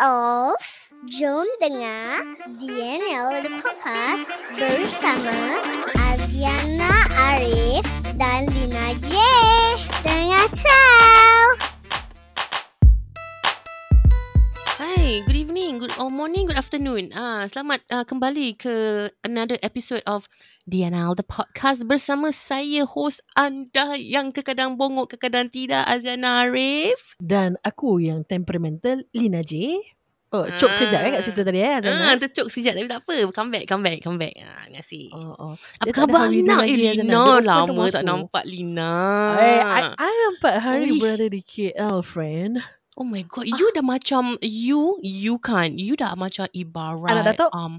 of Jom dengar DNL The Podcast bersama Aziana Arif dan Lina J. Dengar tahu. Hai, good oh, morning, good afternoon. Ah, selamat uh, kembali ke another episode of DNL the podcast bersama saya host anda yang kadang bongok, kadang tidak Aziana Arif. Dan aku yang temperamental Lina J. Oh, cok sekejap eh kat situ tadi eh Ah, Azana. tercuk sekejap tapi tak apa. Come back, come back, come back. Ah, terima kasih. Oh, oh. Apa Dia khabar Lina? Eh, Azana. Lina lama tak nampak Lina. Eh, I, I empat hari Wish. berada di KL, friend. Oh my god, you dah macam you you kan, you dah macam ibarat Anak datuk? um,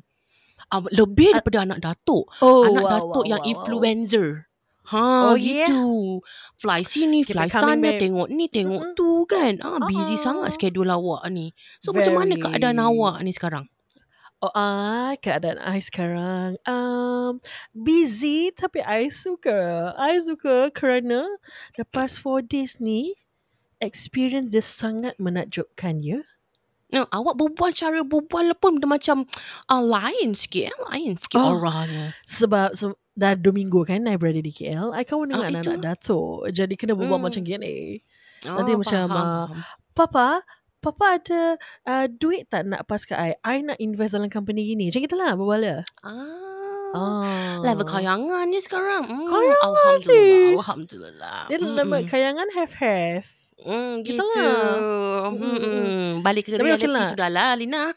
um lebih daripada anak datuk. Oh, anak wow, datuk wow, yang wow, wow. influencer. Ha Oh, gitu. Fly sini, Kita fly sana, back. tengok ni, tengok Mm-mm. tu kan. Ah busy Ah. sangat schedule awak ni. So macam mana Very. keadaan awak ni sekarang? Oh, I keadaan I sekarang um busy tapi I suka. I suka kerana lepas 4 days ni experience dia sangat menakjubkan ya. No, awak berbual cara berbual pun dia macam uh, lain sikit, eh? lain sikit Oh. auranya. Sebab se- dah 2 minggu kan I berada di KL. I kawan dengan Ah, anak-anak datuk. Jadi kena berbual Hmm. macam gini. Oh, Nanti macam, faham, ah, faham. Papa, Papa ada uh, duit tak nak pas ke I? I nak invest dalam company gini. Macam itulah berbual dia. Ah. Ah. Level kayangannya sekarang. Hmm, Kayangan, Alhamdulillah. sis. Alhamdulillah. Dia Hmm, nama kayangan have-have. Hmm, gitu. Gitulah. Hmm, Mm-mm. hmm. Balik ke Tapi reality okey lah. sudahlah, Lina.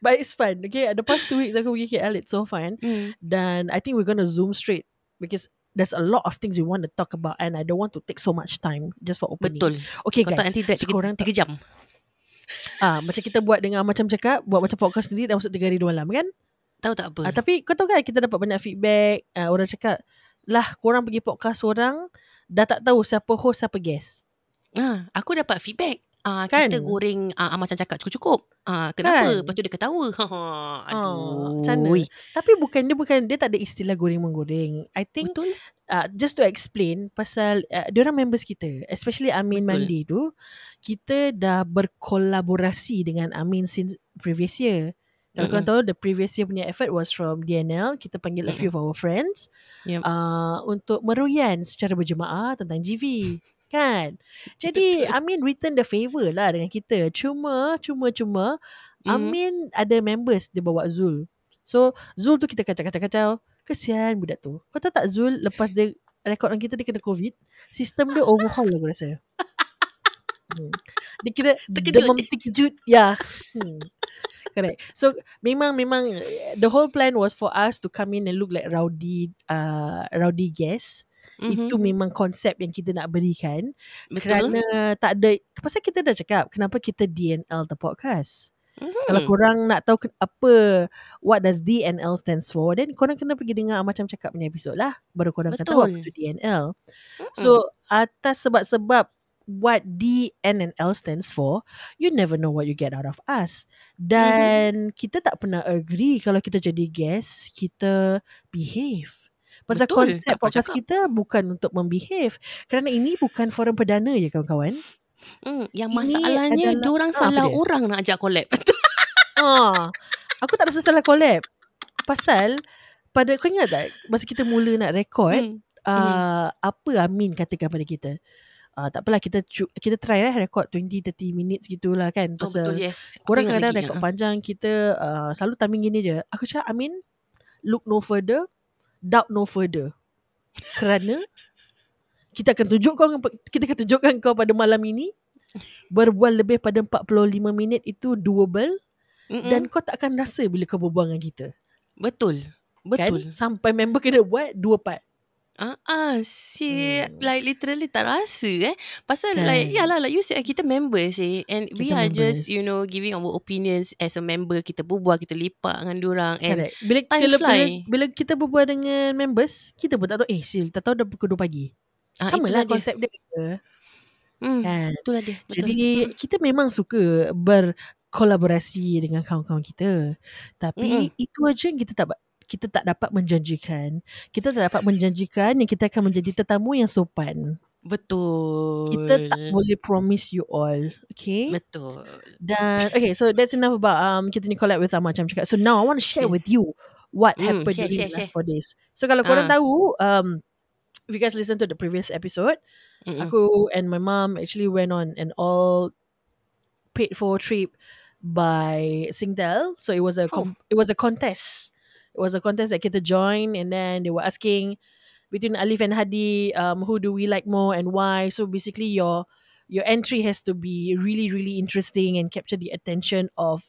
But it's fun. Okay, the past two weeks aku pergi KL, it's so fun. Hmm. Dan I think we're gonna zoom straight because there's a lot of things we want to talk about and I don't want to take so much time just for opening. Betul. Okay Kau guys, nanti tiga, sekorang tiga jam. ah macam kita buat dengan macam cakap, buat macam podcast sendiri dah masuk 3 hari 2 malam kan? Tahu tak apa? Ah, tapi kau tahu kan kita dapat banyak feedback, ah, orang cakap, lah korang pergi podcast orang dah tak tahu siapa host siapa guest. Ah, aku dapat feedback. Ah, Kan? kita goreng ah, macam cakap cukup-cukup. Ah, kenapa? Kan? Lepas tu dia ketawa. Ha, Aduh. Oh, macam? Tapi bukan dia bukan dia tak ada istilah goreng menggoreng. I think Betul. uh, just to explain pasal uh, dia orang members kita, especially Amin Betul. Mandi tu, kita dah berkolaborasi dengan Amin since previous year. Kalau Mm-mm. korang tahu the previous year punya effort was from DNL, kita panggil a few of our friends Yep. uh, untuk meroyan secara berjemaah tentang GV. Kan? Jadi Betul. Amin return the favour lah dengan kita. Cuma, cuma, cuma Mm. Amin ada members dia bawa Zul. So Zul tu kita kacau-kacau-kacau. Kesian budak tu. Kau tahu tak Zul lepas dia rekod kita dia kena COVID. Sistem dia overhaul aku rasa. Hmm. Dia kira Terkejut. demam terkejut. Ya. Yeah. Hmm. Correct. So memang memang the whole plan was for us to come in and look like rowdy uh, rowdy guests. Mhm. Itu memang konsep yang kita nak berikan. Betul. Kerana tak ada pasal kita dah cakap kenapa kita DNL the podcast. Mhm. Kalau korang nak tahu apa what does DNL stands for, then korang kena pergi dengar macam cakap punya episod lah. Baru korang akan tahu apa Betul. tu DNL. Mm-mm. So atas sebab-sebab what DNL stands for, you never know what you get out of us. Dan kita tak pernah agree kalau kita jadi guest, kita behave. Pasal Betul, konsep podcast cakap. kita bukan untuk membehave. Kerana ini bukan forum perdana ya kawan-kawan. Hmm, yang Ini masalahnya adalah- diorang Ah, salah dia? orang nak ajak collab. Ah, aku tak rasa salah collab. Pasal pada kau ingat tak masa kita mula nak record, Hmm. uh, apa Amin katakan pada kita? Uh, tak apalah kita cu- kita try lah record 20 30 minutes gitulah kan Oh, pasal betul, yes. Korang ingat kadang record ah. panjang kita uh, selalu timing gini je. Aku cakap Amin look no further, doubt no further. Kerana kita akan tunjuk kau kita akan tunjukkan kau pada malam ini berbual lebih pada 45 minit itu doable Mm-mm. dan kau tak akan rasa bila kau berbual dengan kita. betul. Betul. Kan? Sampai member kena buat dua part. Ah, ah, si Hmm. like literally tak rasa eh. Pasal Kan. like yalah like you said kita members eh and we Kita are members. just you know giving our opinions as a member kita berbual kita lipat dengan diorang and Correct. Bila, time bila, bila, fly. bila kita berbual dengan members, kita pun tak tahu, eh Sil, tak tahu dah pukul 2 pagi. ah, Sama lah konsep dia. Hmm, Kan? itulah dia. Betul. Jadi kita memang suka berkolaborasi dengan kawan-kawan kita. Tapi Mm-mm. itu aja yang kita tak kita tak dapat menjanjikan. Kita tak dapat menjanjikan yang kita akan menjadi tetamu yang sopan. Betul. Kita tak boleh promise you all. Okay? Betul. Dan okay, so that's enough about um kita ni collab with Amma macam cakap. So now I want to share Yes. with you what Hmm, happened share, during share, the last share. four days. So kalau korang Ah. tahu, um, if you guys listen to the previous episode, Mm-mm. aku and my mom actually went on an all paid for trip by Singtel. So it was a com- it was a contest. It was a contest that kita join, and then they were asking between Alif and Hadi, um, who do we like more and why. So basically, your your entry has to be really really interesting and capture the attention of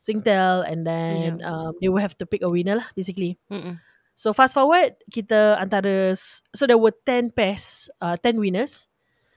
Singtel, and then um, they will have to pick a winner lah, basically. Mm-mm. So fast forward kita antara so there were 10 pairs, uh, 10 winners.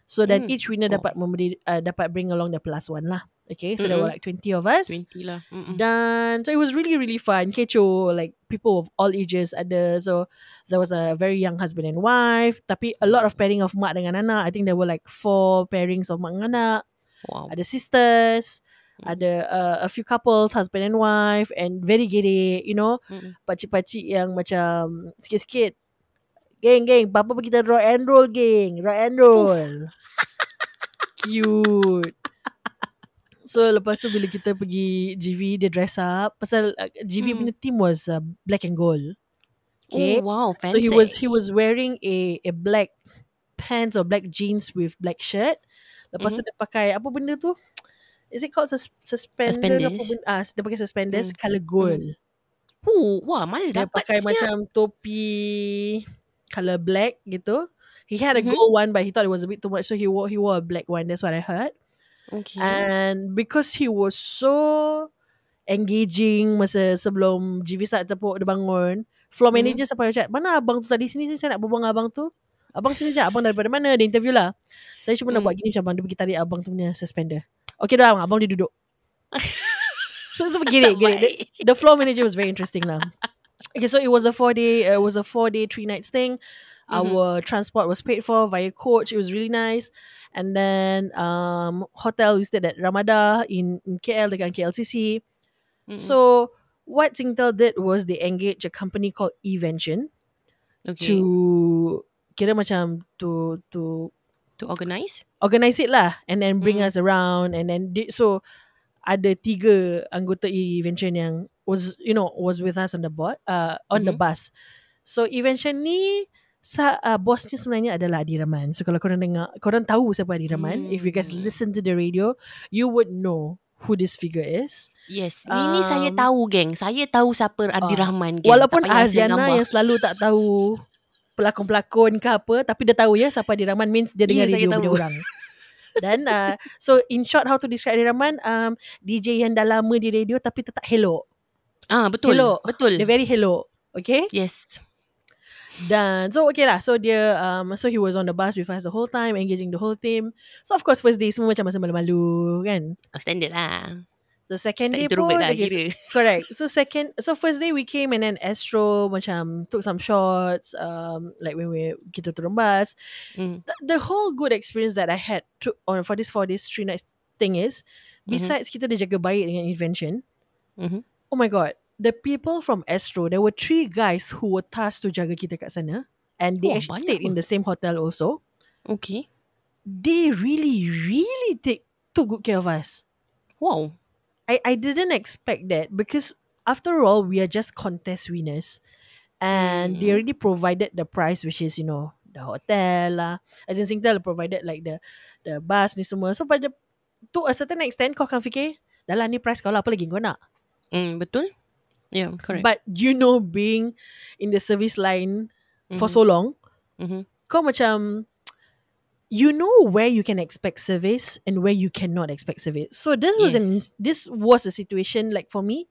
So then Hmm. each winner Oh. dapat memberi uh, dapat bring along the plus one lah. Okay, so there were like 20 of us. 20 lah. Mm-mm. Dan so it was really really fun. Kecoh like people of all ages ada. So there was a very young husband and wife. Tapi a lot of pairing of mak dengan anak. I think there were like four pairings of mak dengan anak. Wow. Ada sisters. Hmm. Ada uh, a few couples husband and wife and very gede, you know Mm-mm. pakcik-pakcik yang macam sikit-sikit Geng, geng, papa pergi kita rock and roll, geng. Rock and roll. Cute. So, lepas tu bila kita pergi GV, dia dress up. Pasal uh, GV Hmm. punya team was uh, black and gold. Okay. Oh, wow. so, Fancy. he was he was wearing a a black pants or black jeans with black shirt. Lepas tu dia pakai, apa benda tu? Is it called sus- suspender? Apa Suspenders. benda? Ah, dia pakai suspenders Hmm. color gold. Oh, wah, mana Dia dapat pakai siap? macam topi color black gitu. He had a Mhm. gold one but he thought it was a bit too much so he wore he wore a black one. That's what I heard. Okay. And because he was so engaging masa sebelum GV start tepuk dia bangun, floor Mhm. manager sampai macam, "Mana abang tu tadi sini sini saya nak berbual dengan abang tu." Abang sini sekejap Abang daripada mana Dia interview lah Saya cuma nak Hmm. buat gini Macam abang dia pergi tarik Abang tu punya suspender Okay dah abang Abang dia duduk So so gini, gini. The, the floor manager was very interesting lah. Okay, so it was a four day, uh, it was a four day, three nights thing. Mhm. Our transport was paid for via coach. It was really nice. And then um, hotel we stayed at Ramada in, in KL dengan KLCC. Mm-mm. So what Singtel did was they engaged a company called Evention okay. to kira macam to to to organize. organize it lah and then bring Mm. us around and then did so ada tiga anggota Evention yang was you know was with us on the board uh, on the Mhm. bus so Evention ni sa, uh, bosnya sebenarnya adalah Adi Rahman so kalau korang dengar korang tahu siapa Adi Rahman if you guys Hmm. listen to the radio you would know who this figure is Yes. Ni, ni saya Um, tahu, geng. Saya tahu siapa Adi ah, Rahman, geng. walaupun Aziana yang selalu tak tahu pelakon-pelakon ke apa tapi dia tahu ya siapa Adi Rahman means dia dengar saya radio punya orang dan uh, so in short how to describe Adi Rahman um, DJ yang dah lama di radio tapi tetap hello Ah, betul. Hello. Betul. dia very hello okay Yes. dan so okay lah so dia um, so he was on the bus with us the whole time engaging the whole team so of course first day semua macam masa malu-malu kan Oh, standard lah. so second Tak day pun lah okay, kira. Correct. So second, so first day we came and then Astro macam took some shots. Um, like when we kita turun bus. Mm. The, the whole good experience that I had to on for this four days three nights thing is, besides kita dia jaga baik dengan invention. Mhm. Oh my god, the people from Astro, there were three guys who were tasked to jaga kita kat sana, and they Wah, actually banyak stayed in the same hotel also. Okay. They really, really take took good care of us. Wow. I, I didn't expect that because after all we are just contest winners and they Mm. already provided the price which is you know the hotel lah as in Singtel provided like the the bus ni semua so pada to a certain extent kau akan fikir dah lah ni price kau lah apa lagi kau nak Mm, betul. Yeah, correct. but you know being in the service line for Mhm. so long Mhm. kau macam you know where you can expect service and where you cannot expect service. So this was an this was a situation like for me,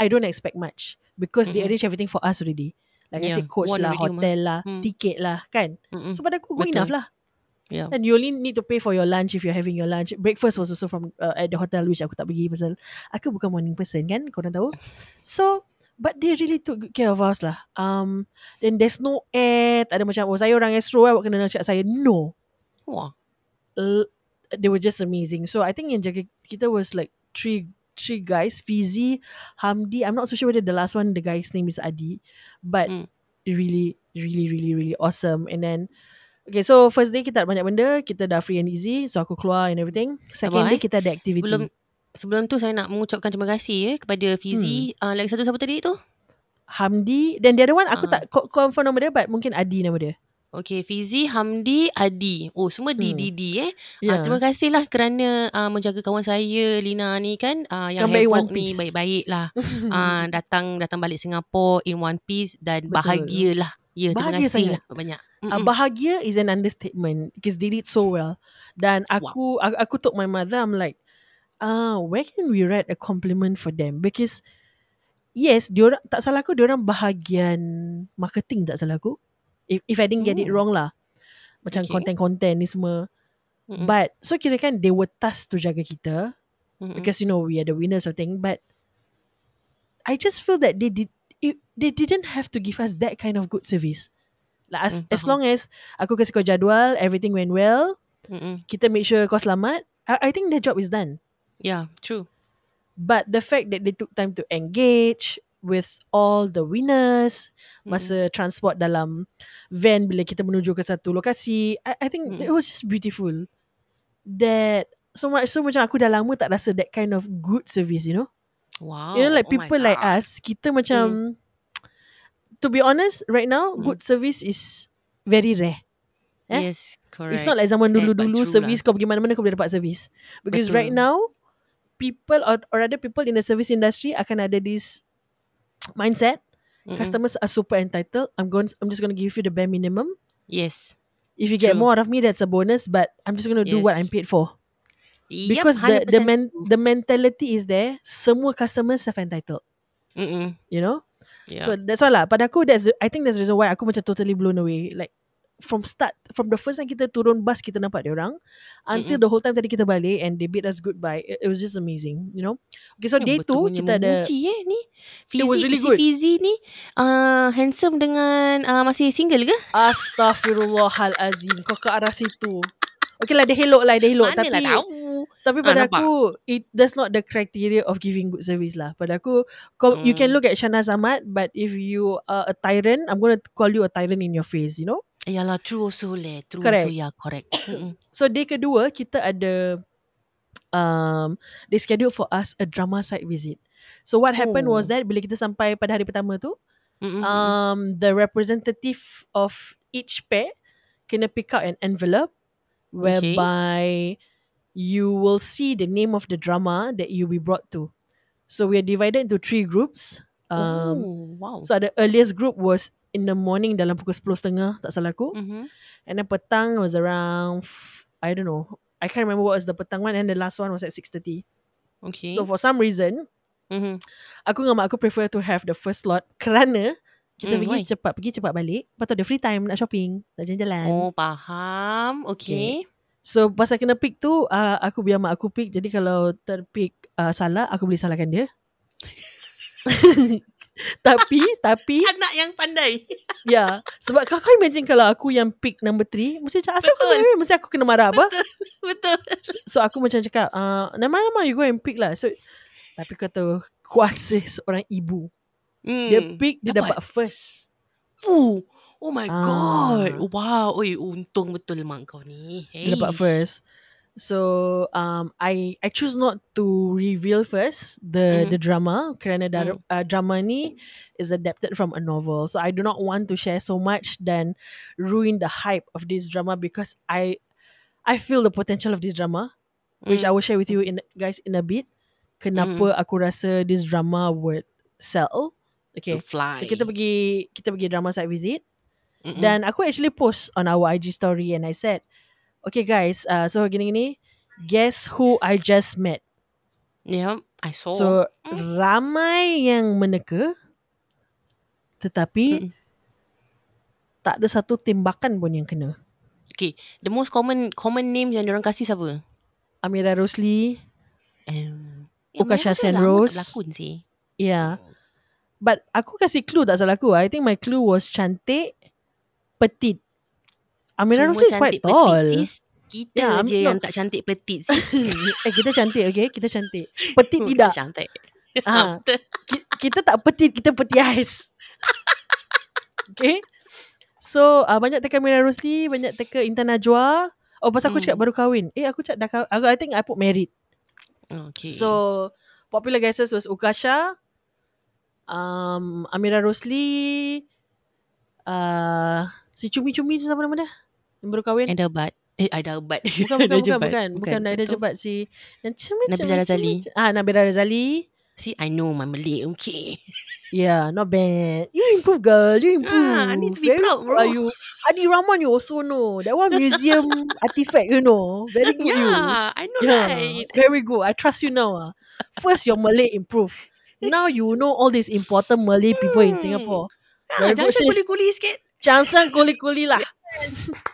I don't expect much because they Mm-mm. arrange everything for us already. Like I Yeah, said, coach one lah, hotel lah, Hmm. ticket lah, kan. Mm-mm. So pada aku good Betul. enough lah. Yeah. And you only need to pay for your lunch if you're having your lunch. Breakfast was also from uh, at the hotel which aku tak pergi pasal aku bukan morning person kan, korang tahu. So But they really took good care of us lah. Um, then there's no air. Tak ada macam, oh saya orang Astro, awak kena cakap saya. No. Wah. l- they were just amazing. So I think yang jaga kita was like three three guys, Fizi, Hamdi. I'm not so sure whether the last one the guy's name is Adi, but Mm. really, really, really, really awesome. And then Okay so first day kita tak banyak benda Kita dah free and easy So aku keluar and everything Second Sabar, day eh. kita ada activity Sebelum sebelum tu saya nak mengucapkan terima kasih eh kepada Fizi. Hmm. Uh, lagi satu siapa tadi tu? Hamdi Dan the other one Aku Ah. tak co- confirm nama dia But mungkin Adi nama dia Okay, Fizi, Hamdi, Adi. Oh, semua Hmm. D, D, D eh. Ya. Uh, terima kasihlah kerana uh, menjaga kawan saya, Lina ni kan. Uh, yang Come back in havoc one ni baik-baik lah. uh, datang datang balik Singapore in one piece dan Betul. bahagialah. Ya, terima Bahagia kasih sangat. lah banyak. Uh, bahagia is an understatement because they did so well. Dan aku wow. aku, aku told my mother I'm like, ah, uh, where can we write a compliment for them? Because yes, diorang tak salah aku diorang bahagian marketing tak salah aku. If if I didn't get it Hmm. wrong lah. Macam Okay. konten-konten ni semua. Mm-mm. But so kira kan they were tasked to jaga kita Mm-mm. because you know we are the winners of thing. But I just feel that they did it, they didn't have to give us that kind of good service. Like as, Hmm, as long as aku kasi kau jadual, everything went well, Mm-mm. kita make sure kau selamat, I, I think the job is done. Yeah, true. But the fact that they took time to engage with all the winners, Mm-mm. masa transport dalam van bila kita menuju ke satu lokasi, I, I think Mm-mm. it was just beautiful. That so much so macam aku dah lama tak rasa that kind of good service, you know. Wow. you know like oh people like us, kita macam to be honest, right now Mm. good service is very rare. eh? Yes, correct. It's not like zaman dulu-dulu true service lah. kau pergi mana-mana kau boleh dapat service. Because Betul. right now people or, or other people in the service industry akan ada this mindset Mm-mm. customers are super entitled. I'm going I'm just going to give you the bare minimum. Yes. If you get True. more out of me that's a bonus but I'm just going to do what Yes. I'm paid for. Yep, Because the the 100% men, true. the mentality is there. Semua customers self entitled, Mm-mm. you know? Yeah. So that's why lah. Pada aku that's I think that's the reason why aku macam totally blown away. Like from start from the first time kita turun bus kita nampak dia orang until Mm-mm. the whole time tadi kita balik and they bid us goodbye. It, it was just amazing, you know. Okay, so day tu punya kita ada memuji eh ni. It was Fizi, really good. Fizi ni uh, handsome dengan uh, masih single ke? Astaghfirullahalazim kau ke arah situ. Okay lah dia helok lah dia helok Mana tapi lah tahu. tapi Ah, pada nampak. aku it that's not the criteria of giving good service lah. Pada aku kau you can Hmm. look at Shana Ahmad but if you are a tyrant I'm going to call you a tyrant in your face, you know. Yalah true also leh. True Correct. also ya correct. So day kedua kita ada um they scheduled for us a drama site visit. So what happened Oh. was that bila kita sampai pada hari pertama tu, Mm-mm. um the representative of each pair kena pick out an envelope whereby you will see the name of the drama that you'll be brought to. So we are divided into three groups. Um oh, wow. so the earliest group was in the morning dalam pukul 10.30 tak salah aku. mm-hmm. And then petang was around I don't know. I can't remember what was the petang one and the last one was at 6.30. Okay. So for some reason, mm-hmm. aku dengan mak aku prefer to have the first slot kerana kita Hmm, pergi why? cepat pergi cepat balik. Lepas tu ada free time nak shopping, nak jalan-jalan. Oh faham. Okay. So pasal kena pick tu uh, aku biar mak aku pick. Jadi kalau terpick uh, salah aku boleh salahkan dia. tapi tapi Anak yang pandai. ya sebab kau kau imagine kalau aku yang pick number 3 mesti macam asal kau Betul. mesti aku kena marah apa? Betul. So aku macam cakap uh, Nama-nama you go and pick lah So Tapi kau tahu Kuasa seorang ibu Hmm. Dia pick Dia dapat, Dapat. first Fuh. Oh my Ah. god. Wow. Oi, untung betul mak kau ni. Dia dapat first So um, I I choose not to reveal first the Mhm. the drama kerana dar, Mm. uh, drama ni is adapted from a novel. So I do not want to share so much dan ruin the hype of this drama because I I feel the potential of this drama, which Mm. I will share with you in guys in a bit. Kenapa aku rasa this drama would sell? Okay. To fly. So kita pergi kita pergi drama site visit Mm-mm. dan aku actually post on our IG story and I said, okay guys, uh, so gini-gini, guess who I just met? Yeah, I saw. So ramai yang meneka, tetapi Mm-mm. tak ada satu tembakan pun yang kena. okay, the most common common names yang orang kasih siapa? Amira Rosli, Um, Ukasha Sen Rose. berlakon sih. yeah. But aku kasih clue tak salah aku. I think my clue was cantik, petite. Amira Rosli is quite cantik tall. sis. Kita Yeah, je not- yang tak cantik petit sis. eh kita cantik okay, kita cantik. Petite tidak. Cantik. Ah. Betul. Ki- kita tak petit, kita peti ais. okay? So uh, banyak teka Mira Rosli, banyak teka Intan Najwa. Oh pasal aku Hmm. cakap baru kahwin. Eh aku cakap dah kahwin. I think I put married. Okay. So popular guesses was Ukasha, um, Amira Rosli, uh, si Cumi-Cumi tu siapa nama dia? Yang baru kahwin? Ada bat. Eh, ada bat. Bukan, bukan, bukan, bukan. Bukan, Naida Betul. Jebat. Si yang cumi Nabila Razali. Ah, Nabila Razali. See, I know my Malay. Okay. Yeah, not bad. You improve, girl. You improve. Ah, I need to be Very proud, bro. Are you? Adi Rahman, you also know. That one museum artifact, you know. Very good, you. yeah, I know Yeah, right. very good. I trust you now. Ah. First, your Malay improve. Now you know all these important Malay people in Hmm. Singapore. Ah, Very good, jangan kuli-kuli sikit. Jangan kuli-kuli lah.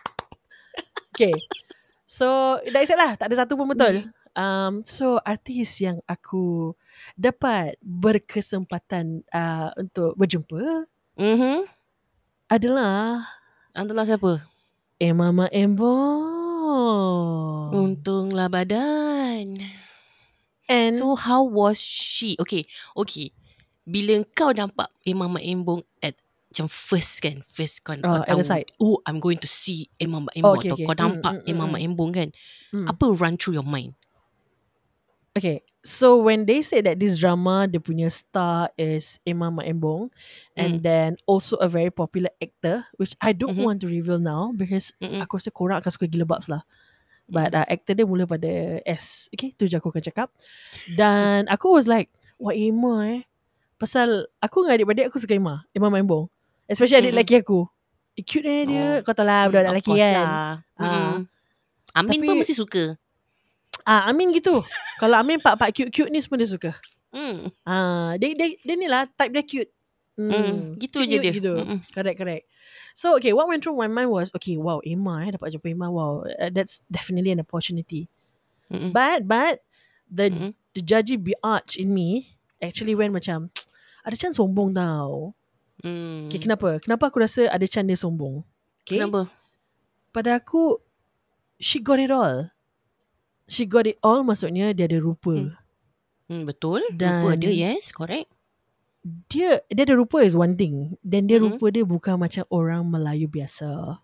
okay. So, dah isap lah. Tak ada satu pun betul. Um, so, artis yang aku dapat berkesempatan uh, untuk berjumpa Mhm. adalah Antarlah siapa? Emama Embong. Untunglah badan. And So how was she? Okay, okay. Bila kau nampak Imam Mak Embong at macam first kan, first kau, Oh, kau tahu, side. oh I'm going to see Imam Mak Oh, Embong okay, atau okay. kau Mm, nampak mm, mm, Imam mm. Mak Embong kan, Hmm. apa run through your mind? Okay, so when they say that this drama, the punya star is Imam Mak Embong, and Mm. then also a very popular actor, which I don't Mhm. want to reveal now because Mm-mm. aku rasa korang akan suka gila babs lah. But uh, actor dia mula pada S. Okay, tu je aku akan cakap. Dan aku was like, wah Emma eh. Pasal aku dengan adik-beradik aku suka Emma. Emma Mak Embong. Especially adik Mm-mm. lelaki aku. Eh, cute eh dia. Oh. Kau tahu lah budak Mm, of lelaki kan. Lah. Ah. Mm-mm. Amin Tapi- pun mesti suka. Ah, Amin gitu. Kalau Amin pak-pak cute-cute ni semua dia suka. Hmm. Ah, dia dia dia ni lah type dia cute. Hmm. Gitu je dia. Gitu. Mm-mm. Correct, correct. So, okay, what went through my mind was, okay, wow, Emma eh, dapat jumpa Emma, wow, uh, that's definitely an opportunity. Mm-mm. But, but, the Mm-mm. the judgy biatch in me actually went macam, ada chance sombong tau. Hmm. Okay, kenapa? Kenapa aku rasa ada chance dia sombong? Okay. Kenapa? Pada aku, she got it all. She got it all maksudnya dia ada rupa. Hmm. Hmm, betul. Dan- Rupa dia, yes, correct. Dia dia ada rupa is one thing. Dan dia Mhm. rupa dia bukan macam orang Melayu biasa.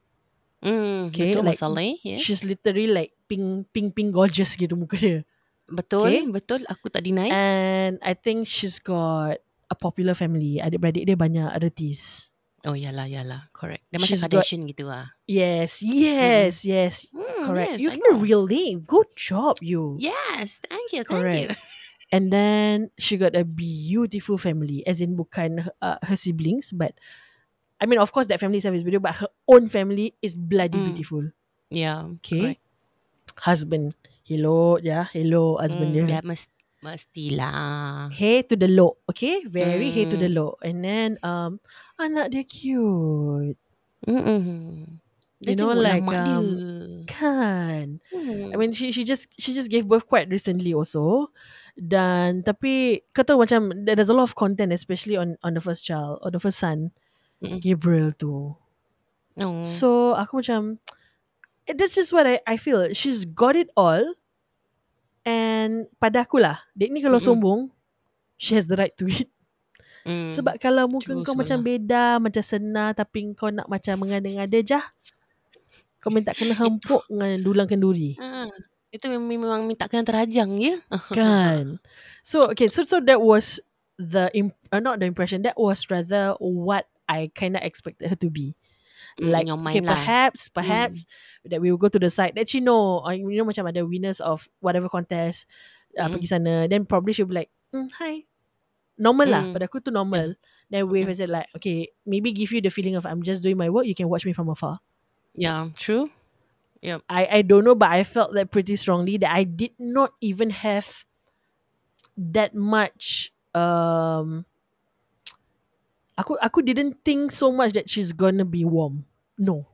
Hmm, Okay, betul like, masalah. Yes. She's literally like pink pink pink gorgeous gitu muka dia. Betul, okay. betul. Aku tak deny. And I think she's got a popular family. Adik-beradik dia banyak artis. oh, yalah, yalah. Correct. Dia macam She's got- Kardashian gitu lah. Yes, yes, yes. Hmm, Correct. yes, you I get a know. real name. Good job, you. Yes, thank you, thank Correct. you. And then she got a beautiful family, as in bukan uh, her siblings, but I mean, of course, that family service beautiful, but her own family is bloody Mm. beautiful. Yeah, Okay. correct. Husband, hello, yeah, hello, husband dia. ya, mest, mestilah. Hey to the low, okay? Very hey to the Mm. low. And then um anak dia cute. Mm-mm. Dia You know, like, um, dia. Kan. Hmm. I mean she she just she just gave birth quite recently also. Dan tapi kau tahu macam there- there's a lot of content especially on on the first child or the first son Mm-mm. Gabriel tu. oh. So aku macam that's just what I I feel. She's got it all. And pada aku lah, dek ni kalau Mm-mm. sombong, she has the right to it. Hmm. Sebab kalau muka True kau macam lah. beda, macam senar tapi kau nak macam mengada-ngada jah. Kau minta kena hempuk dengan dulang kenduri. Ah, itu memang, minta kena terajang ya. Kan? So okay, so so that was the imp- uh, not the impression. That was rather what I kind of expected her to be. Mm, Like okay, mind lah. perhaps perhaps that we will go to the side that she know, uh, you know macam ada winners of whatever contest uh, Mm. pergi sana. Then probably she'll be like, mm, hi. Normal lah. Mm. Pada aku tu normal. Then we Mm. said like, okay, maybe give you the feeling of I'm just doing my work. You can watch me from afar. Yeah, true. I I don't know, but I felt that pretty strongly that I did not even have that much. Um, aku aku didn't think so much that she's gonna be warm. No,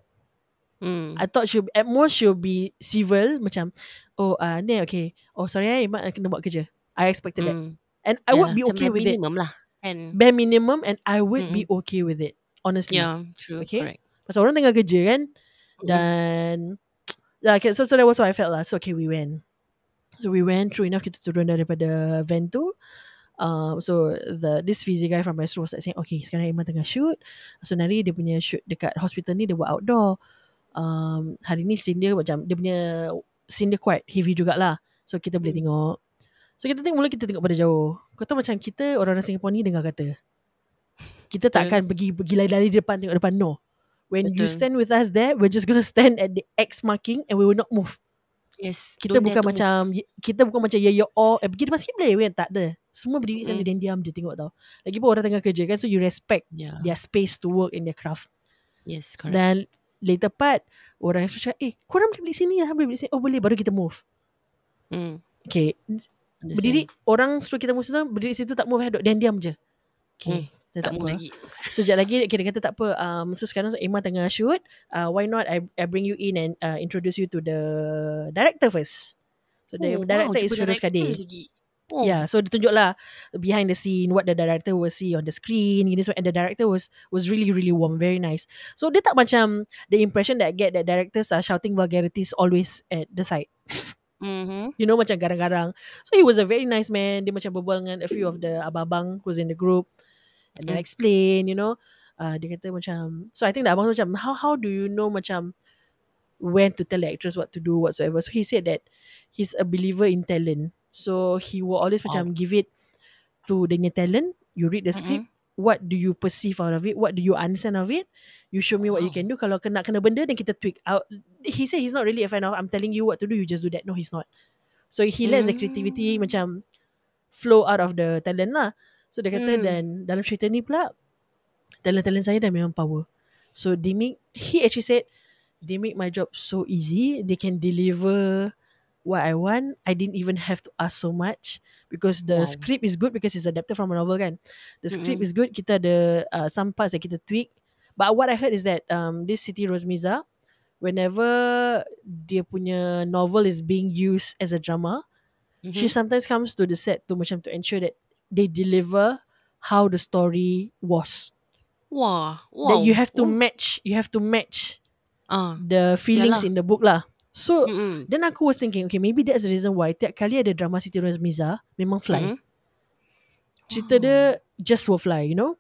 Hmm. I thought she'll at most she'll be civil macam oh uh, ni okay oh sorry eh Imat kena buat kerja. I expected that, Hmm. and I would be okay with it. minimum lah. Kan? Bare minimum, and I would Mm-mm. be okay with it. Honestly, Yeah, true. Okay. Correct. pasal orang tengah kerja kan. Mm. Dan yeah, okay, so so that was what I felt lah. So okay, we went. So we went. True enough, kita turun daripada van tu. Um, so the this Fizi guy from Astro was like saying, okay, sekarang Iman tengah shoot. So nanti dia punya shoot dekat hospital ni dia buat outdoor. Um, hari ni scene dia macam dia punya scene dia quite heavy jugalah. So kita boleh Hmm. tengok. So kita tengok mula kita tengok pada jauh. Kau tahu macam kita orang-orang Singapore ni dengar kata. Kita tak akan pergi pergi lari di depan tengok depan no. When you Betul. stand with us there, we're just gonna stand at the X marking and we will not move. Yes. Kita don't bukan to move. macam kita bukan macam ya ya oh eh pergi depan sikit boleh weh tak ada. Semua berdiri sana Mm. dan diam je tengok tau. Lagipun orang tengah kerja kan so you respect Yeah. their space to work in their craft. Yes, correct. Dan later part orang yang cakap eh korang boleh beli sini lah boleh beli sini. Oh boleh baru kita move. Mm. Okay. Understand. Berdiri orang suruh kita move situ berdiri situ tak move duduk dan diam je. Okay. Hmm, Tak tak apa. lagi. So sekejap lagi kita kata tak apa. Um, so sekarang Emma tengah shoot. Uh, why not I, I bring you in and uh, introduce you to the director first. So the Oh, director wow, is director Kadir. lagi. Oh. Yeah, so dia tunjuk lah behind the scene what the director will see on the screen. Gini semua. And the director was was really really warm, very nice. So dia tak macam the impression that I get that directors are shouting vulgarities always at the side. Mm-hmm. You know macam garang-garang. So he was a very nice man. Dia macam berbual dengan a few of the abang-abang who's in the group. And then Mm. explain, you know. Uh, dia kata macam, so I think the abang macam, how how do you know macam when to tell the actress what to do whatsoever. So he said that he's a believer in talent. So he will always Wow. macam give it to the punya talent. You read the script. What do you perceive out of it? What do you understand of it? You show me what you Wow. can do. Kalau kena kena benda, then kita tweak out. He said he's not really a fan of. I'm telling you what to do. You just do that. No, he's not. So he lets the creativity Mm. macam flow out of the talent lah. So dia kata Mm. dan dalam cerita ni pula talent-talent saya dah memang power. So they make he actually said they make my job so easy. They can deliver what I want. I didn't even have to ask so much because the Wow. script is good because it's adapted from a novel kan. The script Mm-mm. is good. Kita ada uh, some parts that kita tweak. But what I heard is that um, this Siti Rosmiza, whenever dia punya novel is being used as a drama, Mhm. she sometimes comes to the set to macam to ensure that they deliver how the story was. Wah, wow. That you have to Oh. match, you have to match Ah. the feelings Yalah. in the book lah. So Mm-mm. then aku was thinking, okay, maybe that's the reason why tiap kali ada drama Siti Rosmiza memang fly. Mm-mm. Cerita dia just will fly, you know.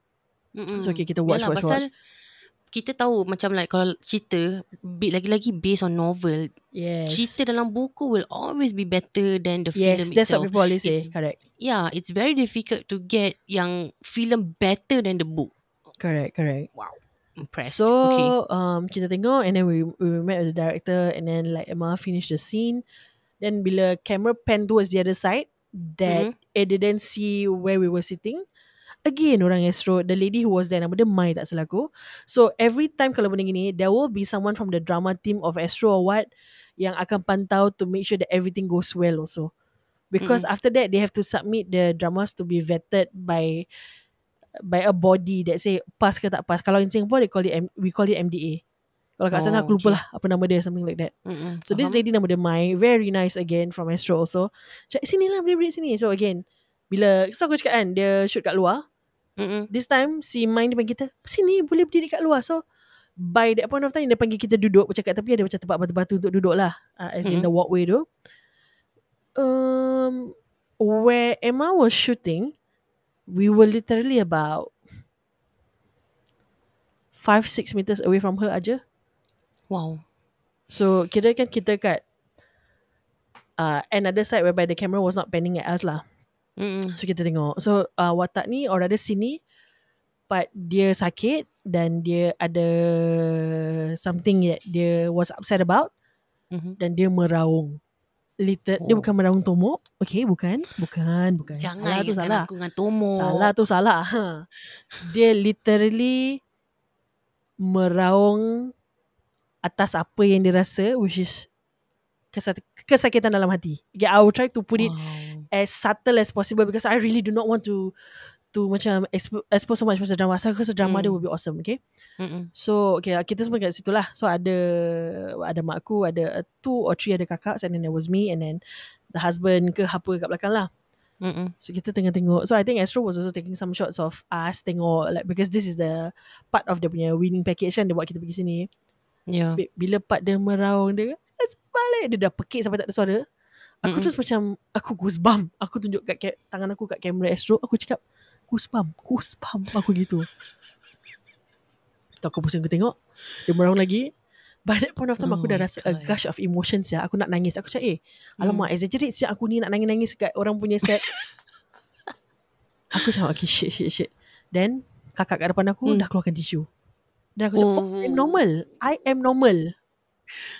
Mm-mm. So okay, kita watch, Yalah, watch, pasal watch. Kita tahu macam like kalau cerita lagi-lagi based on novel, Yes. cerita dalam buku will always be better than the Yes, film that's itself. what people always say. It's- Correct. Yeah, it's very difficult to get yang film better than the book. Correct, correct. Wow. Impressed. So okay. um kita tengok and then we we met with the director and then like Emma finished the scene. Then bila camera pan towards the other side that Mhm. it didn't see where we were sitting. Again orang Astro The lady who was there Nama dia Mai tak salah aku. So every time kalau benda gini There will be someone from the drama team Of Astro or what Yang akan pantau To make sure that everything goes well also. Because after that They have to submit the dramas To be vetted by By a body That say Pass ke tak pass? Kalau in Singapore they call it, M- We call it MDA Kalau kat sana Oh, aku lupa okay. lah Apa nama dia Something like that. Mm-mm. So this Faham? lady nama dia Mai Very nice again From Astro also. Cakap sini lah Boleh-boleh sini. So again Bila So aku cakap kan Dia shoot kat luar Mm-mm. This time Si Mai dia panggil kita Sini boleh berdiri kat luar So By that point of time Dia panggil kita duduk Macam kat tepi ada macam tempat batu-batu Untuk duduk lah uh, As in Mhm. the walkway tu um, Where Emma was shooting We were literally about Five, six meters away from her aja Wow. So kira kan kita kat uh, another side whereby the camera was not panning at us lah. Mm-mm. So kita tengok. So uh, watak ni or ada sini but dia sakit dan dia ada something that dia was upset about Mhm. dan dia meraung. Liter, Dia Oh. bukan meraung tomok. Okay, bukan. Bukan, bukan. salah Jangan tu ingatkan salah. aku dengan Tomo. Salah tu salah. Ha. Dia literally meraung atas apa yang dia rasa which is kesakitan dalam hati. Okay, I will try to put it Wow. as subtle as possible because I really do not want to to macam expo- expose so much pasal drama. Aku rasa drama Hmm. dia will be awesome, okay? Mm-mm. So, okay, kita semua kat situ lah. So, ada ada mak aku, ada uh, two or three ada kakak, and then there was me, and then the husband ke apa kat belakang lah. Mm-mm. So kita tengah tengok So I think Astro was also taking some shots of us tengok like because this is the part of dia punya winning package kan dia buat kita pergi sini. Yeah. Bi- Bila part dia meraung dia "Asal balik dia dah pekik sampai tak ada suara. Aku Mm-mm. terus macam Aku goosebump Aku tunjuk kat ka- tangan aku kat kamera Astro Aku cakap Goosebump Goosebump Aku gitu Tu aku pusing aku tengok Dia meraung lagi By that point of time Oh Aku dah my rasa A God. gush of emotions ya Aku nak nangis Aku cakap eh Alamak Hmm. exaggerate siap aku ni Nak nangis-nangis kat orang punya set Aku cakap Okay shit shit shit Then Kakak kat depan aku Hmm. Dah keluarkan tisu Dan aku cakap oh. Oh. I'm normal. I am normal.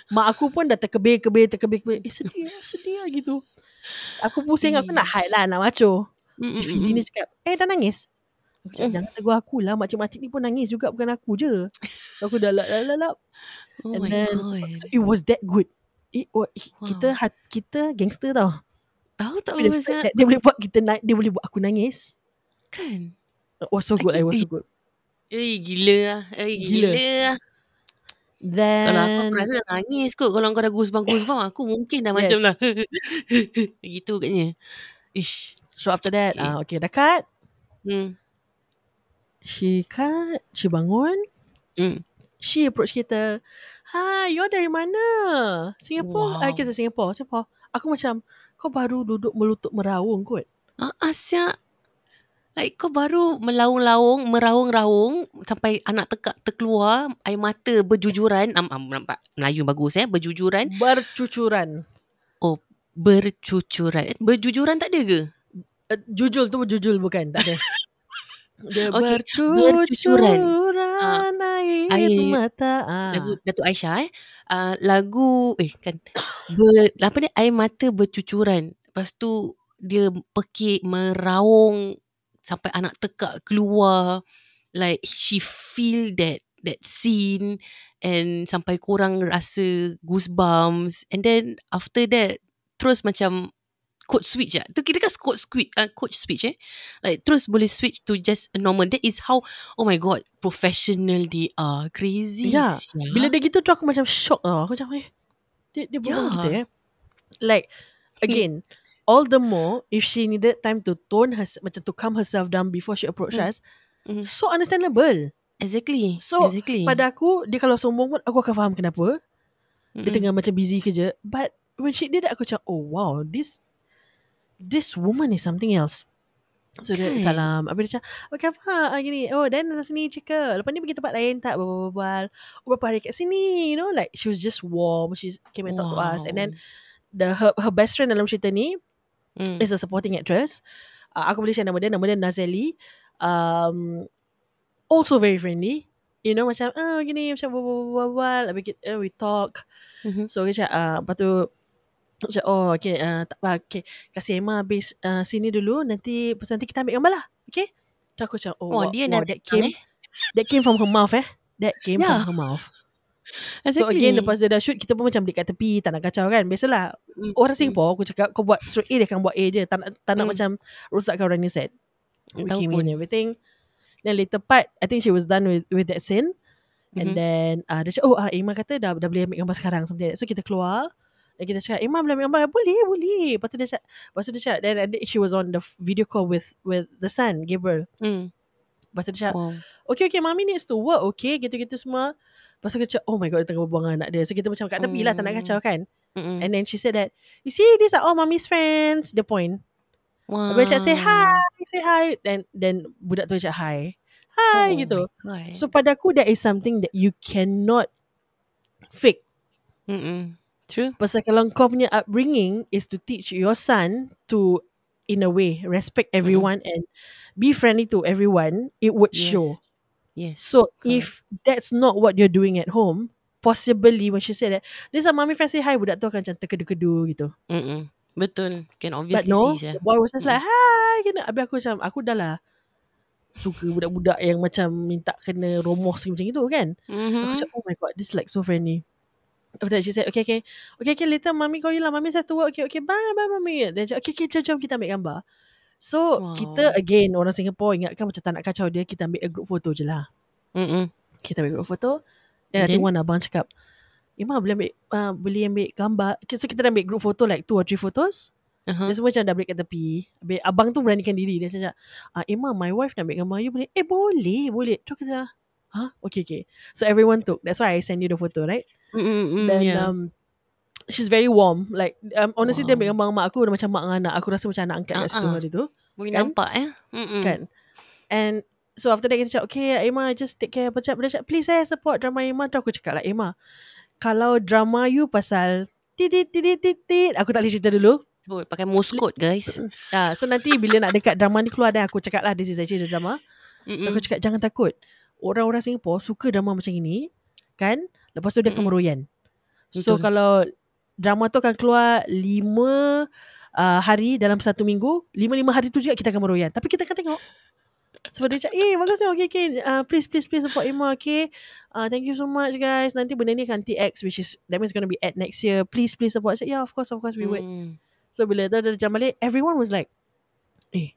Mak aku pun dah terkebir-kebir Terkebir-kebir. Eh sedih lah Sedih lah gitu. Aku pusing Aku nak hide lah Nak maco Si Mm-mm. Fizi ni cakap Eh dah nangis? Aku cakap Mm. Jangan tegur aku lah. Makcik-makcik ni pun nangis juga Bukan aku je. Aku dah lap lap lap Oh And my then god. so, so It was that good. It, wa- Kita Kita gangster tau. Tahu tak Tapi the apa fact that? Dia boleh buat kita na- Dia boleh buat aku nangis. Kan? It was so good It was so good Eh gila lah. Eh Gila. gila, lah. Then Kalau aku aku rasa nangis kot. Kalau kau dah goosebump goosebump aku mungkin dah Yes. macam lah. Gitu katnya. Ish. So after that Okay. ah Okay dah cut Hmm. She cut She bangun Hmm. She approach kita Hi you dari mana Singapore Wow. wow. Kita Singapore Singapore Aku macam Kau baru duduk melutut meraung kot Ah, Asya. Like kau baru melaung-laung, meraung-raung sampai anak tekak terkeluar, air mata berjujuran. Am, am, nampak Melayu bagus eh, berjujuran. Bercucuran Bercucuran. Eh, Berjujuran tak ada ke? uh, Jujul tu jujul bukan Tak ada Dia Okey, bercucuran bercucuran. air, air- mata ah. Lagu Datuk Aisyah eh. Uh, lagu eh kan ber, apa ni air mata bercucuran. Lepas tu dia pekik meraung sampai anak tekak keluar like she feel that that scene and sampai korang rasa goosebumps and then after that terus macam code switch lah. Tu kira kan code switch, uh, code switch eh. Like terus boleh switch to just a normal. That is how, oh my god, professional they are. Crazy. Ya, sia. Bila dia gitu tu aku macam shock tau Aku macam eh Dia, dia Ya. gitu eh Like Again All the more If she needed time to tone her Macam to calm herself down Before she approach Hmm. us. Mhm. So understandable. Exactly. So, exactly. Pada aku Dia kalau sombong pun Aku akan faham kenapa. Dia Mm-mm. tengah macam busy kerja. But When she did that Aku macam Oh wow This This woman is something else. So dia Kan? salam. Habis dia macam Oh kenapa ah, gini. Oh dan datang sini cakap Lepas ni pergi tempat lain. Tak Berbual-bual Oh berapa hari kat sini? You know like She was just warm. She came and talk to us. And then the her, her best friend dalam cerita ni Mm. Is a supporting actress. Uh, Aku boleh share nama dia. Nama dia Nazeli. Um, Also very friendly. You know macam Oh gini Macam berbual-bual Habis kita, uh, we talk. Mhm. So cakap uh, Lepas tu Macam oh okay, uh, tak apa okay. Kasih Emma habis uh, Sini dulu. Nanti Lepas nanti kita ambil gambar lah. Okay? Tu aku macam Oh, Oh, wow, dia wow, that came eh? That came from her mouth eh? That came Yeah. from her mouth Exactly. So again lepas dia dah shoot Kita pun macam dekat tepi Tak nak kacau kan Biasalah Mm, Orang. Singapore Aku cakap Kau buat straight A Dia akan buat A je Tak nak, tak nak Mm. macam Rosakkan orang ni set We Tahu came pun. in and everything Then later part I think she was done with with that scene And Mhm. then uh, Dia cakap Oh uh, Iman kata dah, dah boleh ambil gambar sekarang something like that. So kita keluar Dan kita cakap Iman boleh ambil gambar Boleh boleh Lepas tu dia cakap Lepas tu dia cakap Then think she was on the video call with With the son Gabriel Mm. Lepas tu dia cakap Wow. Okay okay Mami needs to work Okay gitu-gitu semua Lepas tu kita cakap Oh my god Dia tengah berbual dengan anak dia So kita macam kat tepi lah Tak nak Mm. kacau kan Mm-mm. And then she said that You see these are all mommy's friends The point Wow. Habis cakap say hi Say hi Then then budak tu cakap hi Hi Oh gitu. So pada aku That is something that you cannot Fake Mm-mm. True. Pasal kalau kau punya upbringing Is to teach your son To In a way Respect everyone And be friendly to everyone It would Yes. show Yes. So Correct. if That's not what you're doing at home Possibly When she said that This are mommy friends say hi Budak tu akan macam terkedu-kedu gitu Mm-mm. Betul. Can But obviously no, see. the boy was just like, hi. Kena. Habis aku macam, aku dah lah suka budak-budak yang macam minta kena romos macam itu kan. Mm-hmm. Aku macam, oh my god, this like so friendly. After that, she said, okay, okay. Okay, okay, later mami kau hilang. Mami satu work. Okay, okay, bye, bye, mami. Then cakap, okay, okay, jom, jom kita ambil gambar. So, Wow. kita again, orang Singapore ingatkan macam tak nak kacau dia, kita ambil a group photo je lah. Mm-mm. Kita ambil group photo. Then, I think Then? one abang cakap, Ima boleh ambil, uh, boleh ambil gambar. So, kita dah ambil group photo like two or three photos. Uh-huh. Dia semua macam dah break kat tepi. Habis abang tu beranikan diri. Dia cakap, ah, Emma, my wife nak ambil gambar you boleh? Eh, boleh, boleh. Terus kata, huh? Okay, okay. So everyone took. That's why I send you the photo, right? Mm-mm. Then, yeah. um, she's very warm. Like um, honestly dia Wow. ambil gambar mak aku macam mak dengan anak. Aku rasa macam anak angkat kat situ Ah-ah. hari tu. Boleh Kan? nampak eh. Mm-mm. Kan? And so after that kita cakap, okay Emma just take care. Macam dia cakap, please eh support drama Emma. Tu aku cakap lah, Emma, kalau drama you pasal titit titit titit, aku tak boleh cerita dulu. Oh, pakai Morse code guys. Ah, so nanti bila nak dekat drama ni keluar dan aku cakap lah this is actually the drama. So Mm-mm. aku cakap jangan takut. Orang-orang Singapore suka drama macam ini, kan? Lepas tu dia akan meroyan. So Betul. kalau drama tu akan keluar lima uh, hari dalam satu minggu, lima-lima hari tu juga kita akan meroyan. Tapi kita akan tengok. So dia cakap, eh bagus lah, okay, okay. Uh, please, please, please support Emma, okay. Uh, thank you so much guys. Nanti benda ni akan TX, which is, that means going to be at next year. Please, please support. I said, yeah, of course, of course, we would. Mm. So bila tu dia jam balik Everyone was like Eh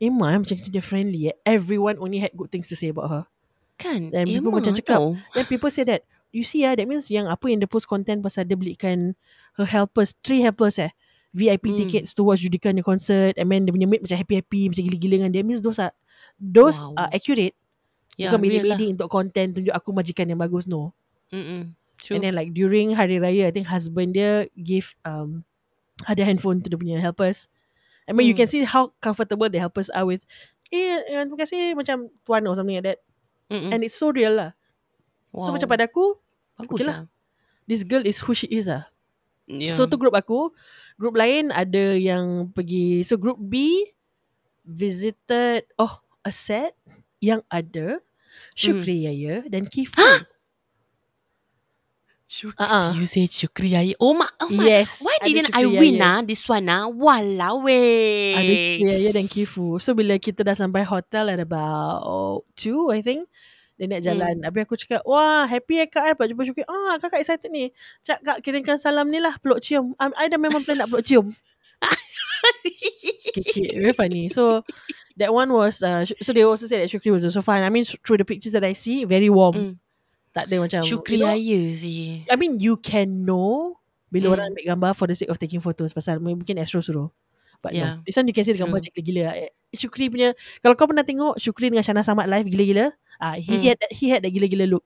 Emma eh, macam dia friendly eh. Everyone only had good things to say about her Kan? Dan people Emma macam cakap. Then people say that You see ah, That means yang apa yang dia post content Pasal dia belikan Her helpers Three helpers eh VIP Hmm. tickets to watch Judikan the concert And then dia punya mate Macam happy-happy Macam gila-gila dengan dia Means those are Those Wow. are accurate Ya, Bukan real lah. untuk content Tunjuk aku majikan yang bagus No Mm-mm. True. And then like during Hari Raya I think husband dia Give um, Hadiah handphone to dia punya helpers I mean you Hmm. can see How comfortable the helpers are with Eh eh, terima kasih Macam tuan or something like that Mm-mm. And it's so real lah So Wow. macam pada aku Bagus okay lah. This girl is who she is lah Yeah. So tu group aku Group lain ada yang pergi So group B Visited Oh a set Yang ada Syukri Yaya Dan Kifu Syukri. Ah, ah. You say Syukri Yaya. Oh mak. Oh my. Yes Why didn't I Syukri win Yaya. ah this one ah? Walau weh. Ada Yaya dan Kifu So bila kita dah sampai hotel At about Two I think Dia nak jalan. Hmm. Habis aku cakap Wah happy eh kak eh, Dapat jumpa Syukri Ah kakak excited ni. Cak kak kirimkan salam ni lah Peluk cium. Um, I dah memang plan nak peluk cium. Kiki Very funny. So That one was uh, So they also said that Syukri was also fun I mean through the pictures that I see Very warm. Mm. Tak ada macam Syukri you know, Yaya sih. I mean you can know Bila Mm. orang ambil gambar For the sake of taking photos. Pasal mungkin Astro suruh But Yeah. no This one you can see the gambar macam gila-gila Eh, Syukri punya Kalau kau pernah tengok Syukri dengan Shana Samad live Gila-gila ah, He Mm. had that, He had that gila-gila look